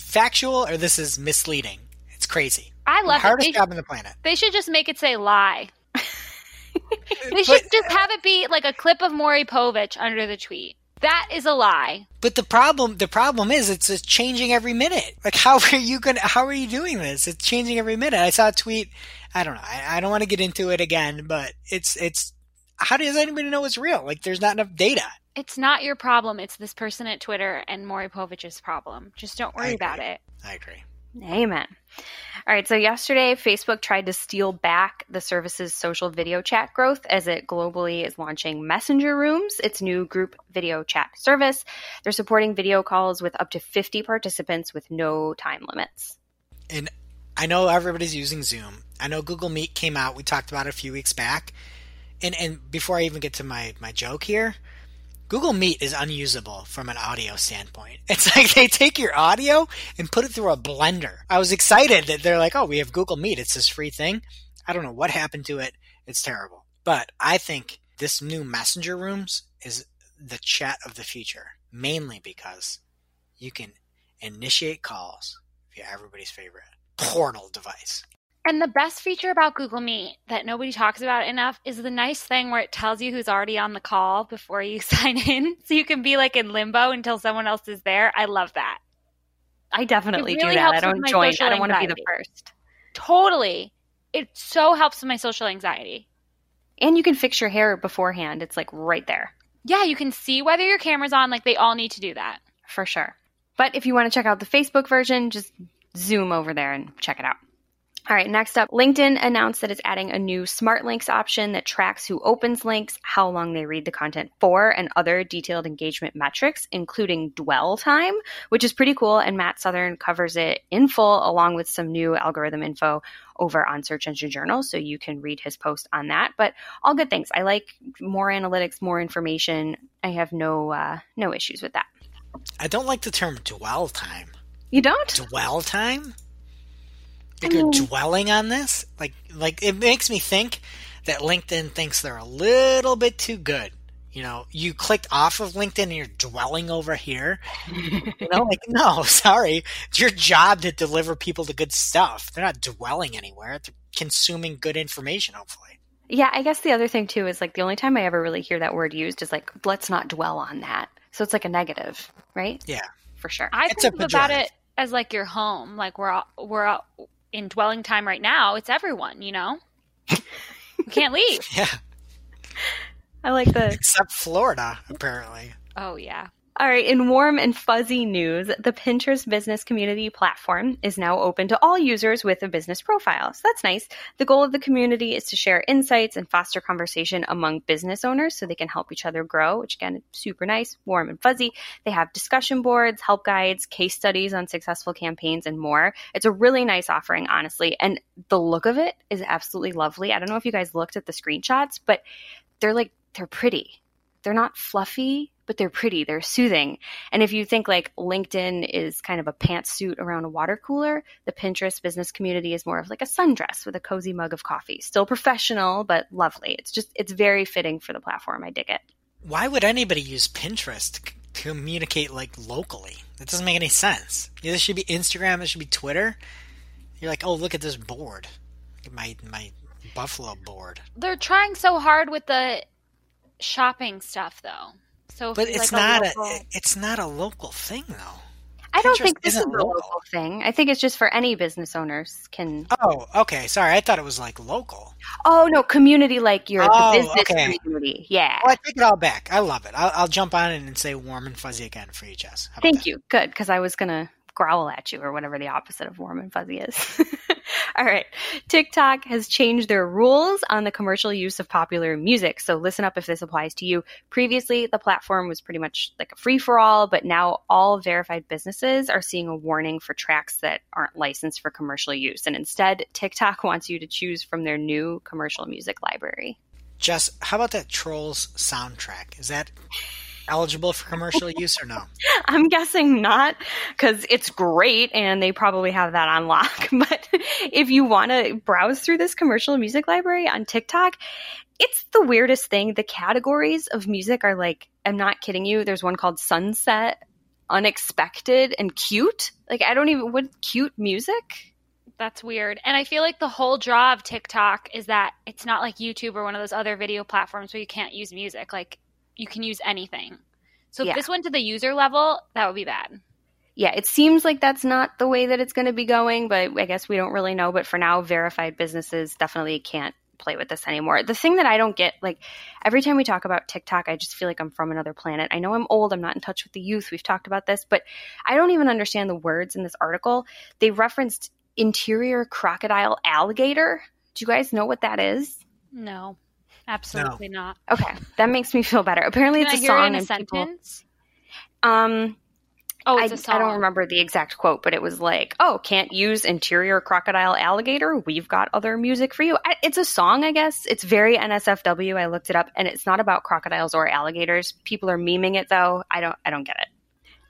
factual or this is misleading. It's crazy. I The love it. hardest They, job on the planet. they should just make it say lie. They But- should just have it be like a clip of Maury Povich under the tweet. That is a lie. But the problem, the problem is, it's, it's changing every minute. Like, how are you gonna? How are you doing this? It's changing every minute. I saw a tweet. I don't know. I, I don't want to get into it again, but it's it's. How does anybody know it's real? Like, there's not enough data. It's not your problem. It's this person at Twitter and Maury Povich's problem. Just don't worry about it. I agree. Amen. All right, so yesterday Facebook tried to steal back the service's social video chat growth as it globally is launching Messenger Rooms, its new group video chat service. They're supporting video calls with up to 50 participants with no time limits. And I know everybody's using Zoom. I know Google Meet came out. We talked about it a few weeks back. And and before I even get to my my joke here, Google Meet is unusable from an audio standpoint. It's like they take your audio and put it through a blender. I was excited that they're like, oh, we have Google Meet. It's this free thing. I don't know what happened to it. It's terrible. But I think this new Messenger Rooms is the chat of the future, mainly because you can initiate calls via everybody's favorite portal device. And the best feature about Google Meet that nobody talks about enough is the nice thing where it tells you who's already on the call before you sign in. So you can be like in limbo until someone else is there. I love that. I definitely really do that. I don't join. I don't want to be the first. Totally. It so helps with my social anxiety. And you can fix your hair beforehand. It's like right there. Yeah, you can see whether your camera's on. Like they all need to do that. for sure. But if you want to check out the Facebook version, just zoom over there and check it out. All right, next up, LinkedIn announced that it's adding a new smart links option that tracks who opens links, how long they read the content for, and other detailed engagement metrics, including dwell time, which is pretty cool. And Matt Southern covers it in full along with some new algorithm info over on Search Engine Journal. So you can read his post on that. But all good things. I like more analytics, more information. I have no uh, no issues with that. I don't like the term dwell time. You don't? Dwell time? Like you're mm. dwelling on this? Like like it makes me think that LinkedIn thinks they're a little bit too good. You know, you clicked off of LinkedIn and you're dwelling over here. You know, like no, sorry. It's your job to deliver people to good stuff. They're not dwelling anywhere. They're consuming good information, hopefully. Yeah, I guess the other thing too is like the only time I ever really hear that word used is like, let's not dwell on that. So it's like a negative, right? Yeah. For sure. I It's think about it as like your home. Like we're all, we're all in dwelling time right now. It's everyone, you know. you can't leave. Yeah. I like the. Except Florida, apparently. Oh yeah. All right, in warm and fuzzy news, the Pinterest business community platform is now open to all users with a business profile. So that's nice. The goal of the community is to share insights and foster conversation among business owners so they can help each other grow, which again, super nice, warm and fuzzy. They have discussion boards, help guides, case studies on successful campaigns, and more. It's a really nice offering, honestly. And the look of it is absolutely lovely. I don't know if you guys looked at the screenshots, but they're like, they're pretty. They're not fluffy, but they're pretty. They're soothing. And if you think like LinkedIn is kind of a pantsuit around a water cooler, the Pinterest business community is more of like a sundress with a cozy mug of coffee. Still professional, but lovely. It's just, it's very fitting for the platform. I dig it. Why would anybody use Pinterest to communicate like locally? That doesn't make any sense. This should be Instagram. It should be Twitter. You're like, oh, look at this board, my my Buffalo board. They're trying so hard with the shopping stuff though. So, But it's like not a, a, it's not a local thing though. I don't think this is a local. local thing. I think it's just for any business owners can. Oh, okay. Sorry, I thought it was like local. Oh no, community like your Oh, the business okay. community. Yeah. Well, I take it all back. I love it. I'll, I'll jump on it and say warm and fuzzy again for you, Jess. Thank that? you. Good, because I was gonna growl at you or whatever the opposite of warm and fuzzy is. All right. TikTok has changed their rules on the commercial use of popular music. So listen up if this applies to you. Previously, the platform was pretty much like a free for all, but now all verified businesses are seeing a warning for tracks that aren't licensed for commercial use. And instead, TikTok wants you to choose from their new commercial music library. Jess, how about that Trolls soundtrack? Is that eligible for commercial use or no? I'm guessing not because it's great and they probably have that on lock. But if you want to browse through this commercial music library on TikTok, it's the weirdest thing. The categories of music are like, I'm not kidding you. There's one called Sunset, Unexpected, and Cute. Like, I don't even, what cute music? That's weird. And I feel like the whole draw of TikTok is that it's not like YouTube or one of those other video platforms where you can't use music. Like you can use anything. So if Yeah. this went to the user level, that would be bad. Yeah, it seems like that's not the way that it's going to be going, but I guess we don't really know. But for now, verified businesses definitely can't play with this anymore. The thing that I don't get, like every time we talk about TikTok, I just feel like I'm from another planet. I know I'm old, I'm not in touch with the youth. We've talked about this, but I don't even understand the words in this article. They referenced interior crocodile alligator. Do you guys know what that is? No, absolutely not. Okay, that makes me feel better. Apparently, Can it's I a hear it song in a and people- sentence? um, Oh, I, it's a song. I don't remember the exact quote, but it was like, "Oh, can't use interior crocodile alligator. We've got other music for you." I, it's a song, I guess. It's very NSFW. I looked it up, and it's not about crocodiles or alligators. People are memeing it, though. I don't. I don't get it.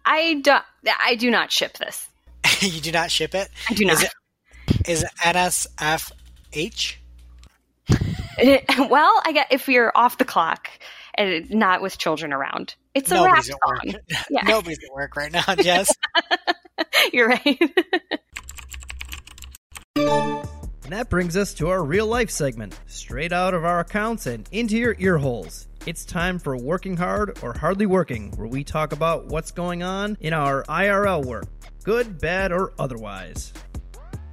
I don't. I do not ship this. you do not ship it. I do not. Is it is it NSFH? well, I get if you're off the clock and not with children around. It's a Nobody's rap at work. Yeah. Nobody's at work right now, Jess. You're right. And that brings us to our real life segment, straight out of our accounts and into your ear holes. It's time for Working Hard or Hardly Working, where we talk about what's going on in our IRL work, good, bad, or otherwise.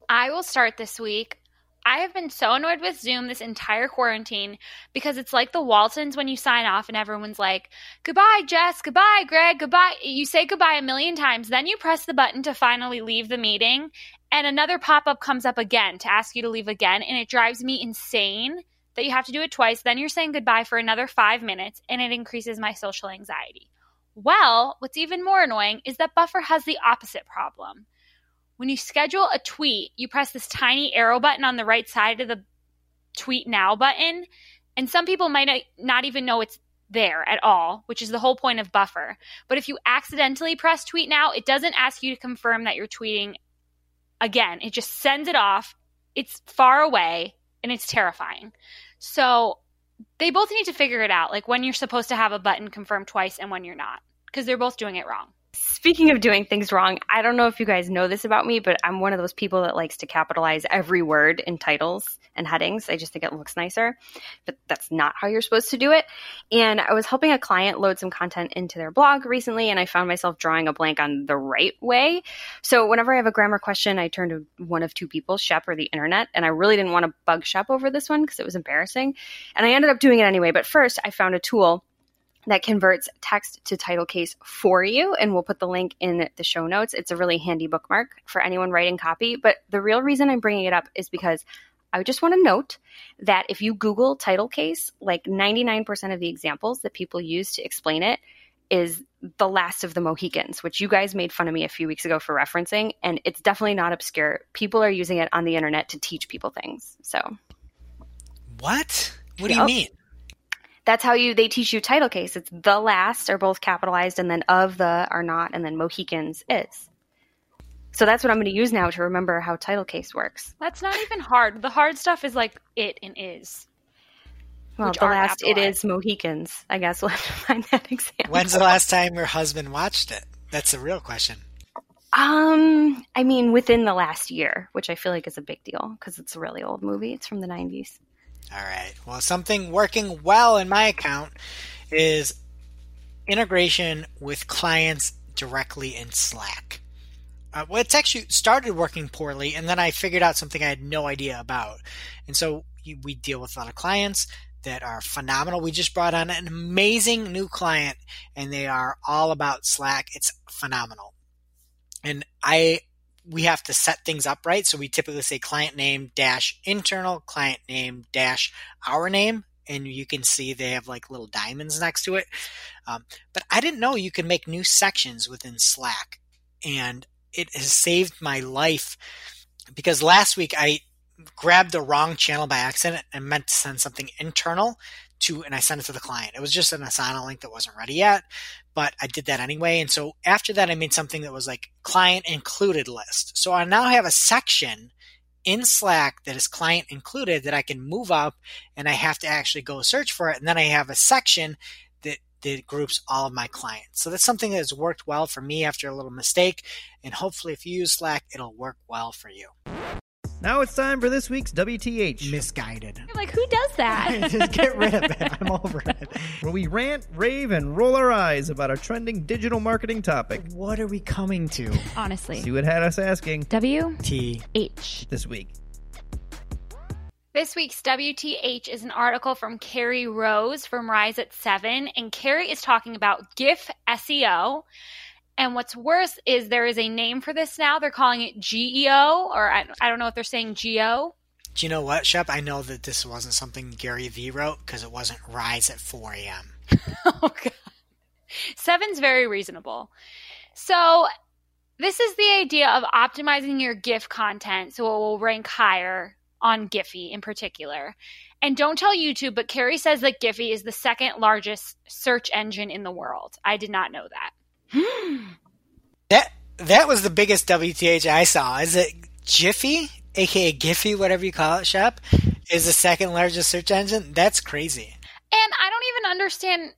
I will start this week. I have been so annoyed with Zoom this entire quarantine because it's like the Waltons when you sign off and everyone's like, goodbye, Jess, goodbye, Greg, goodbye. You say goodbye a million times, then you press the button to finally leave the meeting, and another pop up comes up again to ask you to leave again, and it drives me insane that you have to do it twice. Then you're saying goodbye for another five minutes, and it increases my social anxiety. Well, what's even more annoying is that Buffer has the opposite problem. When you schedule a tweet, you press this tiny arrow button on the right side of the tweet now button, and some people might not- even know it's there at all, which is the whole point of Buffer. But if you accidentally press tweet now, it doesn't ask you to confirm that you're tweeting again. It just sends it off. It's far away and it's terrifying. So they both need to figure it out, like when you're supposed to have a button confirm twice and when you're not, because they're both doing it wrong. Speaking of doing things wrong, I don't know if you guys know this about me, but I'm one of those people that likes to capitalize every word in titles and headings. I just think it looks nicer, but that's not how you're supposed to do it. And I was helping a client load some content into their blog recently, and I found myself drawing a blank on the right way. So whenever I have a grammar question, I turn to one of two people, Shep or the internet, and I really didn't want to bug Shep over this one because it was embarrassing. And I ended up doing it anyway. But first, I found a tool that converts text to title case for you. And we'll put the link in the show notes. It's a really handy bookmark for anyone writing copy. But the real reason I'm bringing it up is because I just want to note that if you Google title case, like 99% of the examples that people use to explain it is the last of the Mohicans, which you guys made fun of me a few weeks ago for referencing. And it's definitely not obscure. People are using it on the internet to teach people things. So What? What do you mean? That's how you they teach you title case. It's the last are both capitalized and then of the are not and then Mohicans is. So that's what I'm going to use now to remember how title case works. That's not even hard. The hard stuff is like it and is. Well, the last it capitalized. is Mohicans. I guess we'll have to find that example. When's the last time your husband watched it? That's a real question. Um, I mean, within the last year, which I feel like is a big deal because it's a really old movie. It's from the 90s. All right. Well, something working well in my account is integration with clients directly in Slack. Uh, well, it's actually started working poorly, and then I figured out something I had no idea about. And so we deal with a lot of clients that are phenomenal. We just brought on an amazing new client, and they are all about Slack. It's phenomenal. And I we have to set things up right. So we typically say client name dash internal, client name dash our name. And you can see they have like little diamonds next to it. Um, but I didn't know you could make new sections within Slack. And it has saved my life because last week I grabbed the wrong channel by accident and meant to send something internal to, and I sent it to the client. It was just an Asana link that wasn't ready yet, but I did that anyway. And so after that, I made something that was like client included list. So I now have a section in Slack that is client included that I can move up and I have to actually go search for it. And then I have a section that, that groups all of my clients. So that's something that has worked well for me after a little mistake. And hopefully if you use Slack, it'll work well for you. Now it's time for this week's WTH, Missguided. I'm like, who does that? Just get rid of it. I'm over it. where we rant, rave, and roll our eyes about a trending digital marketing topic. What are we coming to? Honestly. See what had us asking W T. H. this week. This week's WTH is an article from Carrie Rose from Rise at 7. And Carrie is talking about GIF SEO. And what's worse is there is a name for this now. They're calling it GEO, or I, I don't know if they're saying GEO. Do you know what, Shep? I know that this wasn't something Gary Vee wrote because it wasn't Rise at 4 a.m. oh, God. Seven's very reasonable. So, this is the idea of optimizing your GIF content so it will rank higher on Giphy in particular. And don't tell YouTube, but Carrie says that Giphy is the second largest search engine in the world. I did not know that. That that was the biggest WTH I saw. Is it Jiffy, aka Giphy, whatever you call it, Shep, is the second largest search engine? That's crazy. And I don't even understand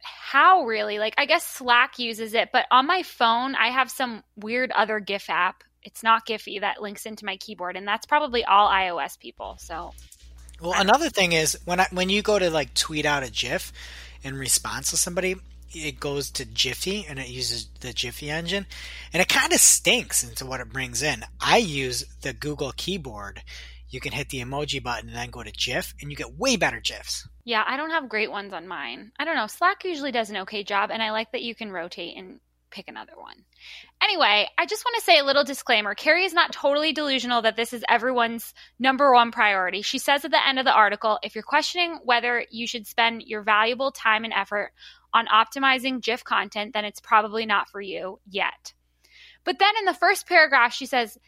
how really. Like, I guess Slack uses it, but on my phone, I have some weird other GIF app. It's not Giphy that links into my keyboard, and that's probably all iOS people. So, Well, another thing is when I, when you go to like tweet out a GIF in response to somebody, it goes to Jiffy and it uses the Jiffy engine, and it kind of stinks into what it brings in. I use the Google keyboard. You can hit the emoji button and then go to GIF, and you get way better GIFs. yeah, I don't have great ones on mine. I don't know. Slack usually does an okay job, and I like that you can rotate and pick another one. Anyway, I just want to say a little disclaimer. Carrie is not totally delusional that this is everyone's number one priority. She says at the end of the article if you're questioning whether you should spend your valuable time and effort on optimizing GIF content, then it's probably not for you yet. But then in the first paragraph, she says,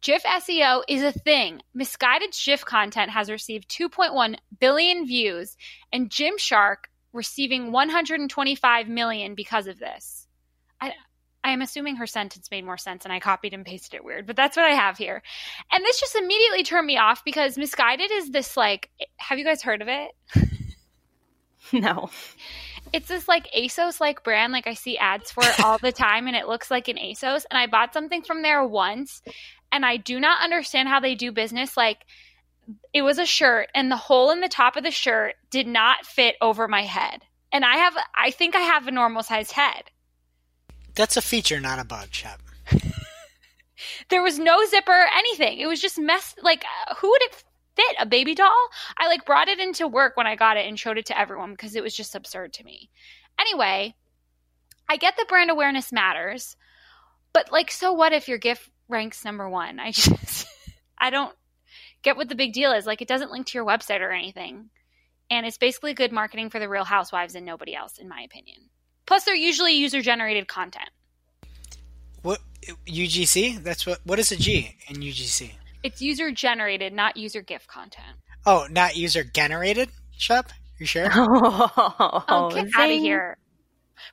GIF SEO is a thing. Missguided GIF content has received 2.1 billion views, and Gymshark receiving 125 million because of this. I, I am assuming her sentence made more sense and I copied and pasted it weird, but that's what I have here. And this just immediately turned me off because Missguided is this like, have you guys heard of it? No. It's this like ASOS like brand. Like I see ads for it all the time and it looks like an ASOS. And I bought something from there once and I do not understand how they do business. Like it was a shirt and the hole in the top of the shirt did not fit over my head. And I have, I think I have a normal sized head. That's a feature, not a bug, Shep. There was no zipper, anything. It was just mess. Like, who would it fit? A baby doll? I like brought it into work when I got it and showed it to everyone because it was just absurd to me. Anyway, I get that brand awareness matters, but like, so what if your gift ranks number one? I just, I don't get what the big deal is. Like, it doesn't link to your website or anything. And it's basically good marketing for the real housewives and nobody else, in my opinion. Plus, they're usually user generated content. What UGC? That's what. What is a G in UGC? It's user generated, not user gift content. Oh, not user generated. Shep, you sure? Oh, Oh, get out of here.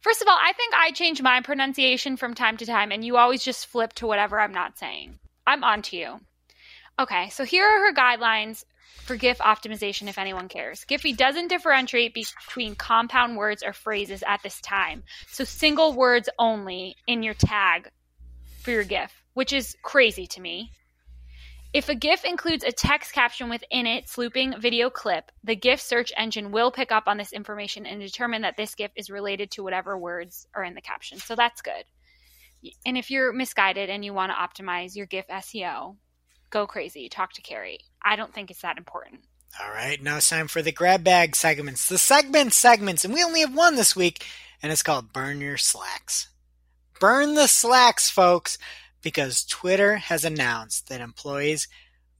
First of all, I think I change my pronunciation from time to time, and you always just flip to whatever I'm not saying. I'm on to you. Okay, so here are her guidelines for GIF optimization if anyone cares. Giphy doesn't differentiate between compound words or phrases at this time. So single words only in your tag for your GIF, which is crazy to me. If a GIF includes a text caption within its looping video clip, the GIF search engine will pick up on this information and determine that this GIF is related to whatever words are in the caption. So that's good. And if you're misguided and you want to optimize your GIF SEO, go crazy. Talk to Carrie. I don't think it's that important. All right, now it's time for the grab bag segments. The segment segments, and we only have one this week, and it's called Burn Your Slacks. Burn the slacks, folks, because Twitter has announced that employees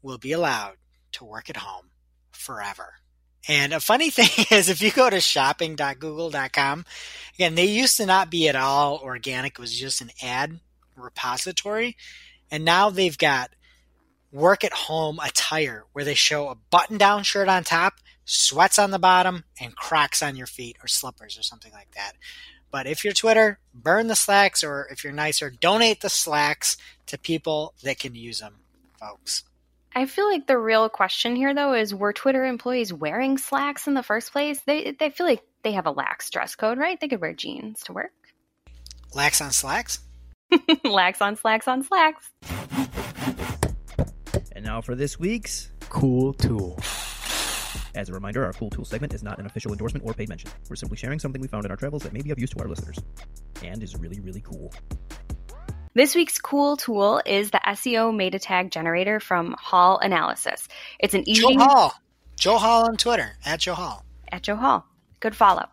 will be allowed to work at home forever. And a funny thing is, if you go to shopping.google.com, again, they used to not be at all organic, it was just an ad repository. And now they've got work at home attire where they show a button down shirt on top, sweats on the bottom, and Crocs on your feet or slippers or something like that. But if you're Twitter, burn the slacks, or if you're nicer, donate the slacks to people that can use them, folks. I feel like the real question here, though, is were Twitter employees wearing slacks in the first place? They they feel like they have a lax dress code, right? They could wear jeans to work. Lax on slacks? lax on slacks on slacks. And now for this week's Cool tool. As a reminder, our Cool Tool segment is not an official endorsement or paid mention. We're simply sharing something we found in our travels that may be of use to our listeners. And is really, really cool. This week's cool tool is the SEO meta tag generator from Hall Analysis. It's an easy Joe Hall. Joe Hall on Twitter, at Joe Hall. at Joe Hall. Good follow.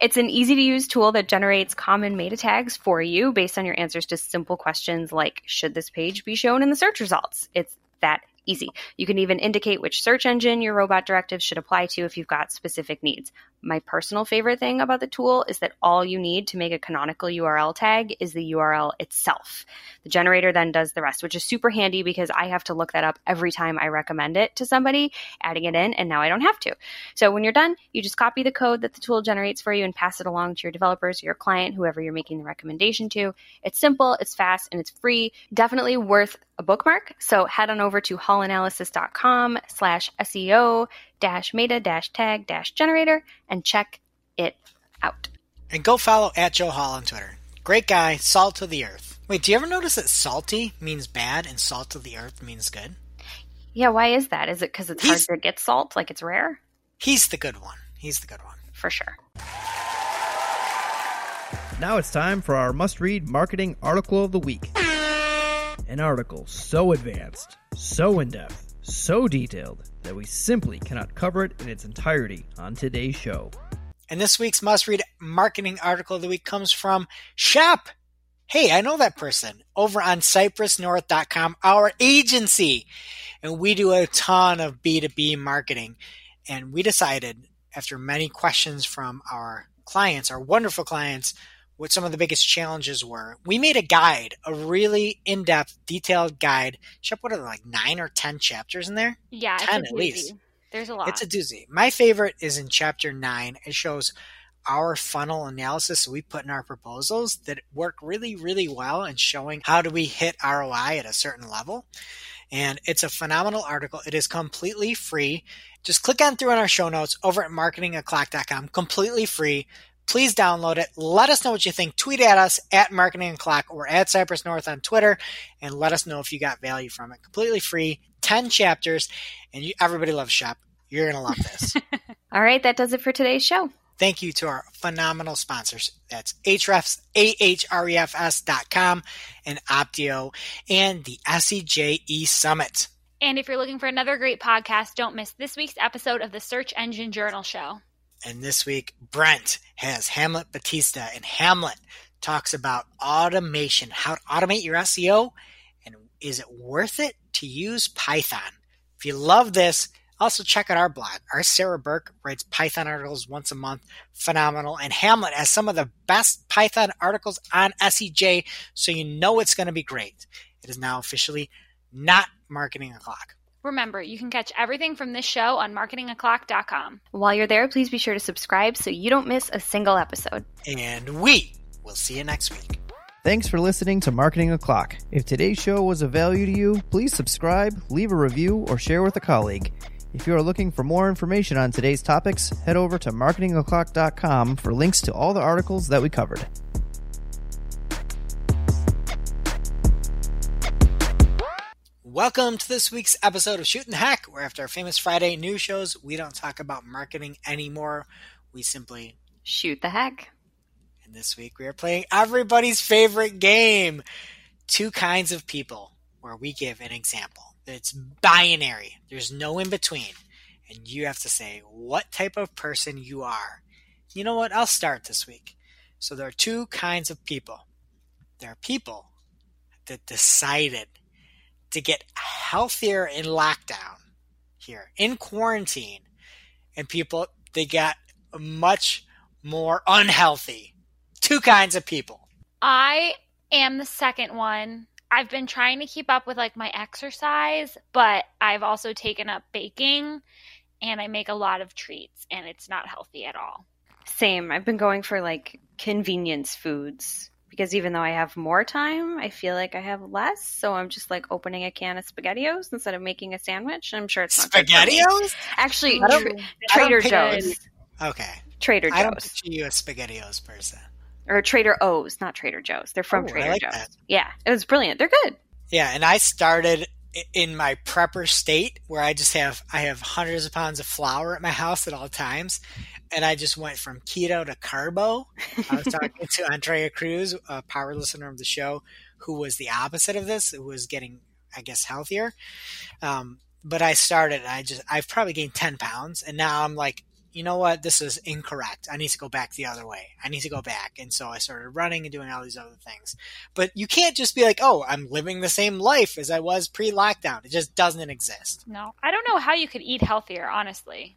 It's an easy to use tool that generates common meta tags for you based on your answers to simple questions like Should this page be shown in the search results? It's that easy. You can even indicate which search engine your robot directives should apply to if you've got specific needs. My personal favorite thing about the tool is that all you need to make a canonical URL tag is the URL itself. The generator then does the rest, which is super handy because I have to look that up every time I recommend it to somebody, adding it in, and now I don't have to. So when you're done, you just copy the code that the tool generates for you and pass it along to your developers, your client, whoever you're making the recommendation to. It's simple, it's fast, and it's free. Definitely worth a bookmark. So head on over to hallanalysis.com slash SEO dash meta dash tag dash generator and check it out. And go follow at Joe Hall on Twitter. Great guy, salt of the earth. Wait, do you ever notice that salty means bad and salt of the earth means good? Yeah, why is that? Is it because it's He's- hard to get salt? Like it's rare? He's the good one. He's the good one. For sure. Now it's time for our must read marketing article of the week. An article so advanced, so in depth, so detailed that we simply cannot cover it in its entirety on today's show. And this week's must read marketing article of the week comes from Shep. Hey, I know that person over on cypressnorth.com, our agency. And we do a ton of B2B marketing. And we decided, after many questions from our clients, our wonderful clients, what some of the biggest challenges were. We made a guide, a really in depth, detailed guide. Shep, what are there, like nine or 10 chapters in there? Yeah, 10 at least. There's a lot. It's a doozy. My favorite is in chapter nine. It shows our funnel analysis we put in our proposals that work really, really well in showing how do we hit ROI at a certain level. And it's a phenomenal article. It is completely free. Just click on through on our show notes over at marketingoclock.com. Completely free. Please download it. Let us know what you think. Tweet at us at Marketing O'Clock or at Cypress North on Twitter and let us know if you got value from it. Completely free, 10 chapters, and you, everybody loves Shep. You're going to love this. All right, that does it for today's show. Thank you to our phenomenal sponsors. That's Ahrefs, A-H-R-E-F-S dot com and Opteo and the SEJ eSummit. and if you're looking for another great podcast, don't miss this week's episode of the Search Engine Journal Show. And this week, Brent has Hamlet Batista, and Hamlet talks about automation, how to automate your SEO, and is it worth it to use Python? If you love this, also check out our blog. Our Sarah Burke writes Python articles once a month, phenomenal. And Hamlet has some of the best Python articles on SEJ, so you know it's going to be great. It is now officially not marketing o'clock. Remember, you can catch everything from this show on marketingoclock.com. While you're there, please be sure to subscribe so you don't miss a single episode. And we will see you next week. Thanks for listening to Marketing O'Clock. If today's show was of value to you, please subscribe, leave a review, or share with a colleague. If you are looking for more information on today's topics, head over to marketingoclock.com for links to all the articles that we covered. Welcome to this week's episode of Shooting the Heck, where after our famous Friday news shows, we don't talk about marketing anymore. We simply, Shoot the heck. and this week we are playing everybody's favorite game, Two Kinds of People, where we give an example. It's binary. There's no in between. And you have to say what type of person you are. You know what? I'll start this week. So there are two kinds of people. There are people that decided to get healthier in lockdown here in quarantine and people they got much more unhealthy two kinds of people I am the second one. I've been trying to keep up with like my exercise, but I've also taken up baking and I make a lot of treats and it's not healthy at all. Same. I've been going for like convenience foods because even though I have more time, I feel like I have less. So I'm just like opening a can of SpaghettiOs instead of making a sandwich. I'm sure it's not good for me. spaghettios Actually, Tra- Trader Joe's. okay Trader i don't Joe's. picture you a spaghettios person Or Trader O's, not Trader Joe's. They're from Oh, I Trader like Joe's. that. Yeah, it was brilliant. They're good. yeah and i started in my prepper state where I just have I have hundreds of pounds of flour at my house at all times, and I just went from keto to carbo. I was talking to Andrea Cruz, a power listener of the show, who was the opposite of this, who was getting, I guess, healthier. Um, but I started, I just, I've probably gained 10 pounds, and now I'm like, you know what? This is incorrect. I need to go back the other way. I need to go back. And so I started running and doing all these other things. But you can't just be like, oh, I'm living the same life as I was pre lockdown. It just doesn't exist. No, I don't know how you could eat healthier. Honestly,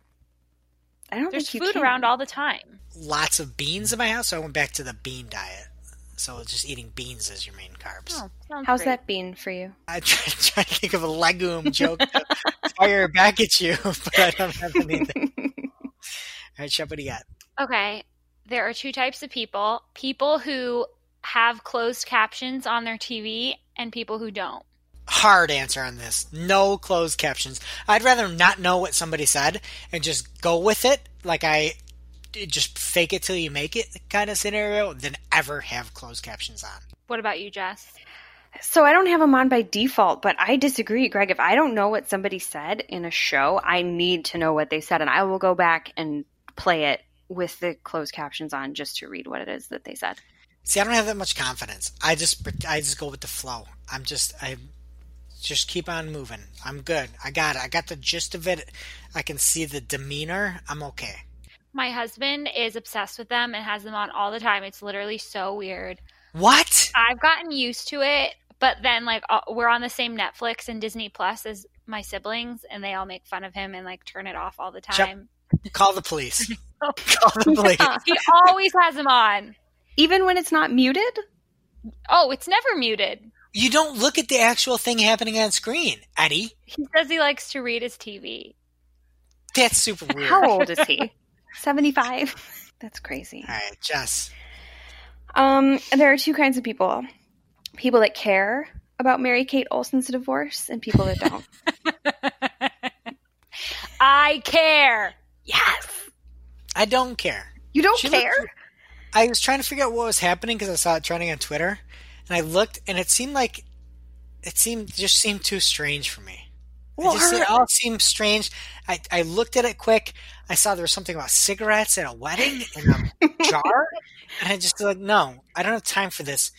I don't there's think you food can. around all the time. Lots of beans in my house, so I went back to the bean diet. So just eating beans as your main carbs. Oh, How's great. that bean for you? I try, try to think of a legume joke to fire back at you, but I don't have anything. All right, Shep, what do you got? Okay, there are two types of people: people who have closed captions on their TV, and people who don't. Hard answer on this. No closed captions. I'd rather not know what somebody said and just go with it, like I just fake it till you make it kind of scenario, than ever have closed captions on. What about you, Jess? So I don't have them on by default, but I disagree, Greg. If I don't know what somebody said in a show, I need to know what they said, and I will go back and play it with the closed captions on just to read what it is that they said. See, I don't have that much confidence. I just I just go with the flow. I'm just I just keep on moving. I'm good. I got it. I got the gist of it. I can see the demeanor. I'm okay. My husband is obsessed with them and has them on all the time. It's literally so weird. What? I've gotten used to it, but then like uh, we're on the same Netflix and Disney Plus as my siblings, and they all make fun of him and like turn it off all the Shut- time. Call the police. Call the police. He always has them on. Even when it's not muted? Oh, it's never muted. You don't look at the actual thing happening on screen, Eddie. He says he likes to read his TV. That's super weird. How old is he? 75? That's crazy. All right, Jess. Um, there are two kinds of people people that care about Mary Kate Olsen's divorce and people that don't. I care. yes! I don't care. You don't She care? looked- I was trying to figure out what was happening because I saw it trending on Twitter, and I looked, and it seemed like it seemed just seemed too strange for me. Well, it just her- it all seemed strange. I, I looked at it quick. I saw there was something about cigarettes at a wedding in a jar, and I just like, no, I don't have time for this.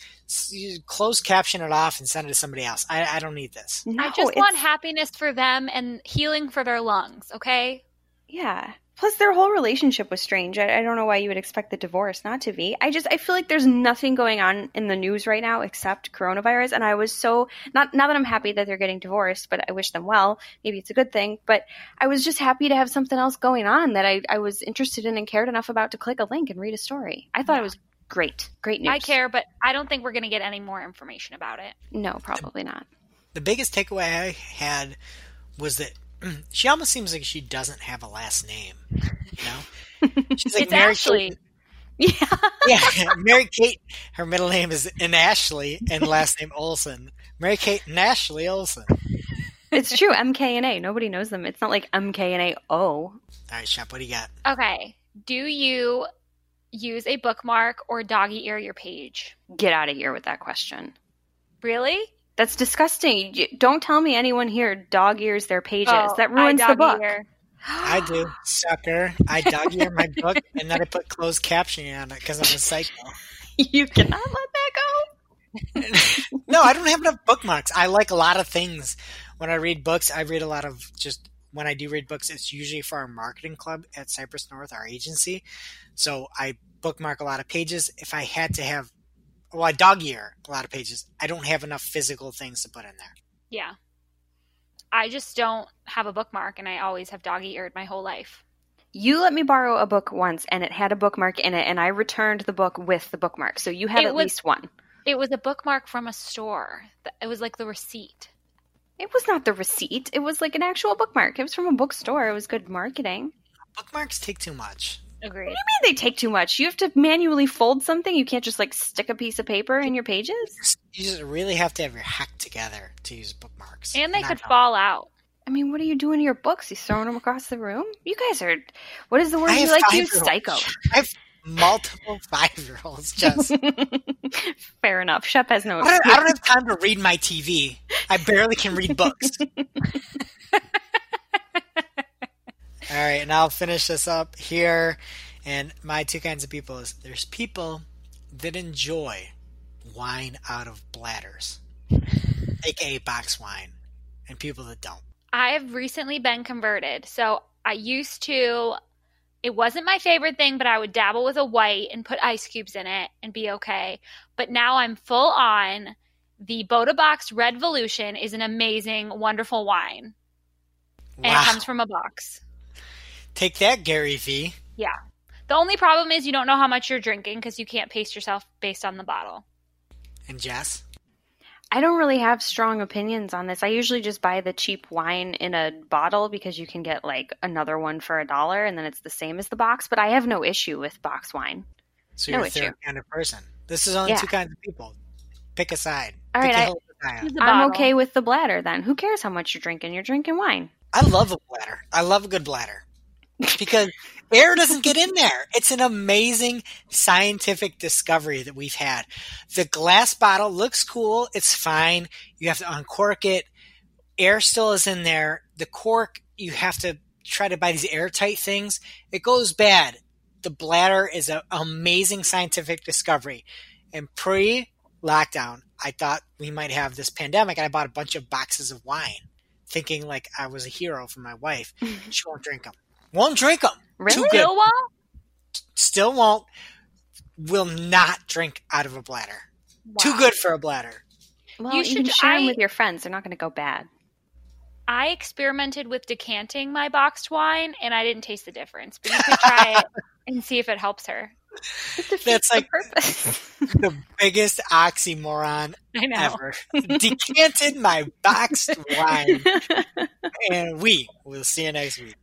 You Close caption it off and send it to somebody else. I, I don't need this. No, I just want happiness for them and healing for their lungs, okay? Yeah. Plus, their whole relationship was strange. I, I don't know why you would expect the divorce not to be. I just I feel like there's nothing going on in the news right now except coronavirus, and I was so not not that I'm happy that they're getting divorced, but I wish them well. Maybe it's a good thing, but I was just happy to have something else going on that I I was interested in and cared enough about to click a link and read a story. I thought Yeah. it was great, great news. I care, but I don't think we're going to get any more information about it. No, probably not. The biggest takeaway I had was that she almost seems like she doesn't have a last name. You know, she's like it's Mary Ashley. Kate- Yeah. Yeah, Mary Kate. Her middle name is in Ashley and last name Olsen. Mary Kate and Ashley Olsen. It's true. MK and A. Nobody knows them. It's not like MK and A O. right, Shep, what do you got? Okay. Do you use a bookmark or doggy ear your page? Get out of here with that question. Really? That's disgusting. Don't tell me anyone here dog ears their pages. Oh, that ruins the doggy book. ear. I do, sucker. I dog ear my book and then I put closed captioning on it because I'm a psycho. you cannot let that go. no, I don't have enough bookmarks. I like a lot of things. When I read books, I read a lot of just when I do read books, it's usually for our marketing club at Cypress North, our agency. So I bookmark a lot of pages. If I had to have, well, I dog ear a lot of pages. I don't have enough physical things to put in there. Yeah. I just don't have a bookmark and I always have doggy eared my whole life. You let me borrow a book once, and it had a bookmark in it, and I returned the book with the bookmark. So you have It at was- least one. It was a bookmark from a store. It was like the receipt. It was not the receipt. It was like an actual bookmark. It was from a bookstore. It was good marketing. Bookmarks take too much. Agreed. What do you mean they take too much? You have to manually fold something. You can't just like stick a piece of paper in your pages. You just really have to have your hack together to use bookmarks. And they Not could fall out. I mean, what are you doing to your books? You throwing them across the room? You guys are. What is the word I you like to use? Psycho. I have multiple five year olds. Just fair enough. Shep has no. I don't, I don't have time to read my TV. I barely can read books. All right, and I'll finish this up here. And my two kinds of people is there's people that enjoy wine out of bladders, aka box wine, and people that don't. I have recently been converted. So I used to, it wasn't my favorite thing, but I would dabble with a white and put ice cubes in it and be okay. But now I'm full on. The Bota Box Redvolution is an amazing, wonderful wine. And it comes from a box. Take that, Gary Vee. Yeah. The only problem is you don't know how much you're drinking because you can't pace yourself based on the bottle. And Jess. I don't really have strong opinions on this. I usually just buy the cheap wine in a bottle because you can get like another one for a dollar and then it's the same as the box. But I have no issue with box wine. So you're a issue. third kind of person. This is only Yeah. two kinds of people. Pick a side. All Pick right, a I- hill to die on. The I'm okay with the bladder then. Who cares how much you're drinking? You're drinking wine. I love a bladder. I love a good bladder because air doesn't get in there. It's an amazing scientific discovery that we've had. The glass bottle looks cool. It's fine. You have to uncork it. Air still is in there. The cork, you have to try to buy these airtight things. It goes bad. The bladder is an amazing scientific discovery. And pre lockdown, I thought we might have this pandemic and I bought a bunch of boxes of wine thinking like I was a hero for my wife. She won't drink them. Won't drink them. Really? Too good. Still won't? Still won't. Will not drink out of a bladder. Too good for a bladder. Well, You you, can should- share them with your friends. They're not going to go bad. I experimented with decanting my boxed wine and I didn't taste the difference. But you could try it and see if it helps her. It defeats That's the like- purpose. The biggest oxymoron I know. ever. Decanted my boxed wine. And we will see you next week.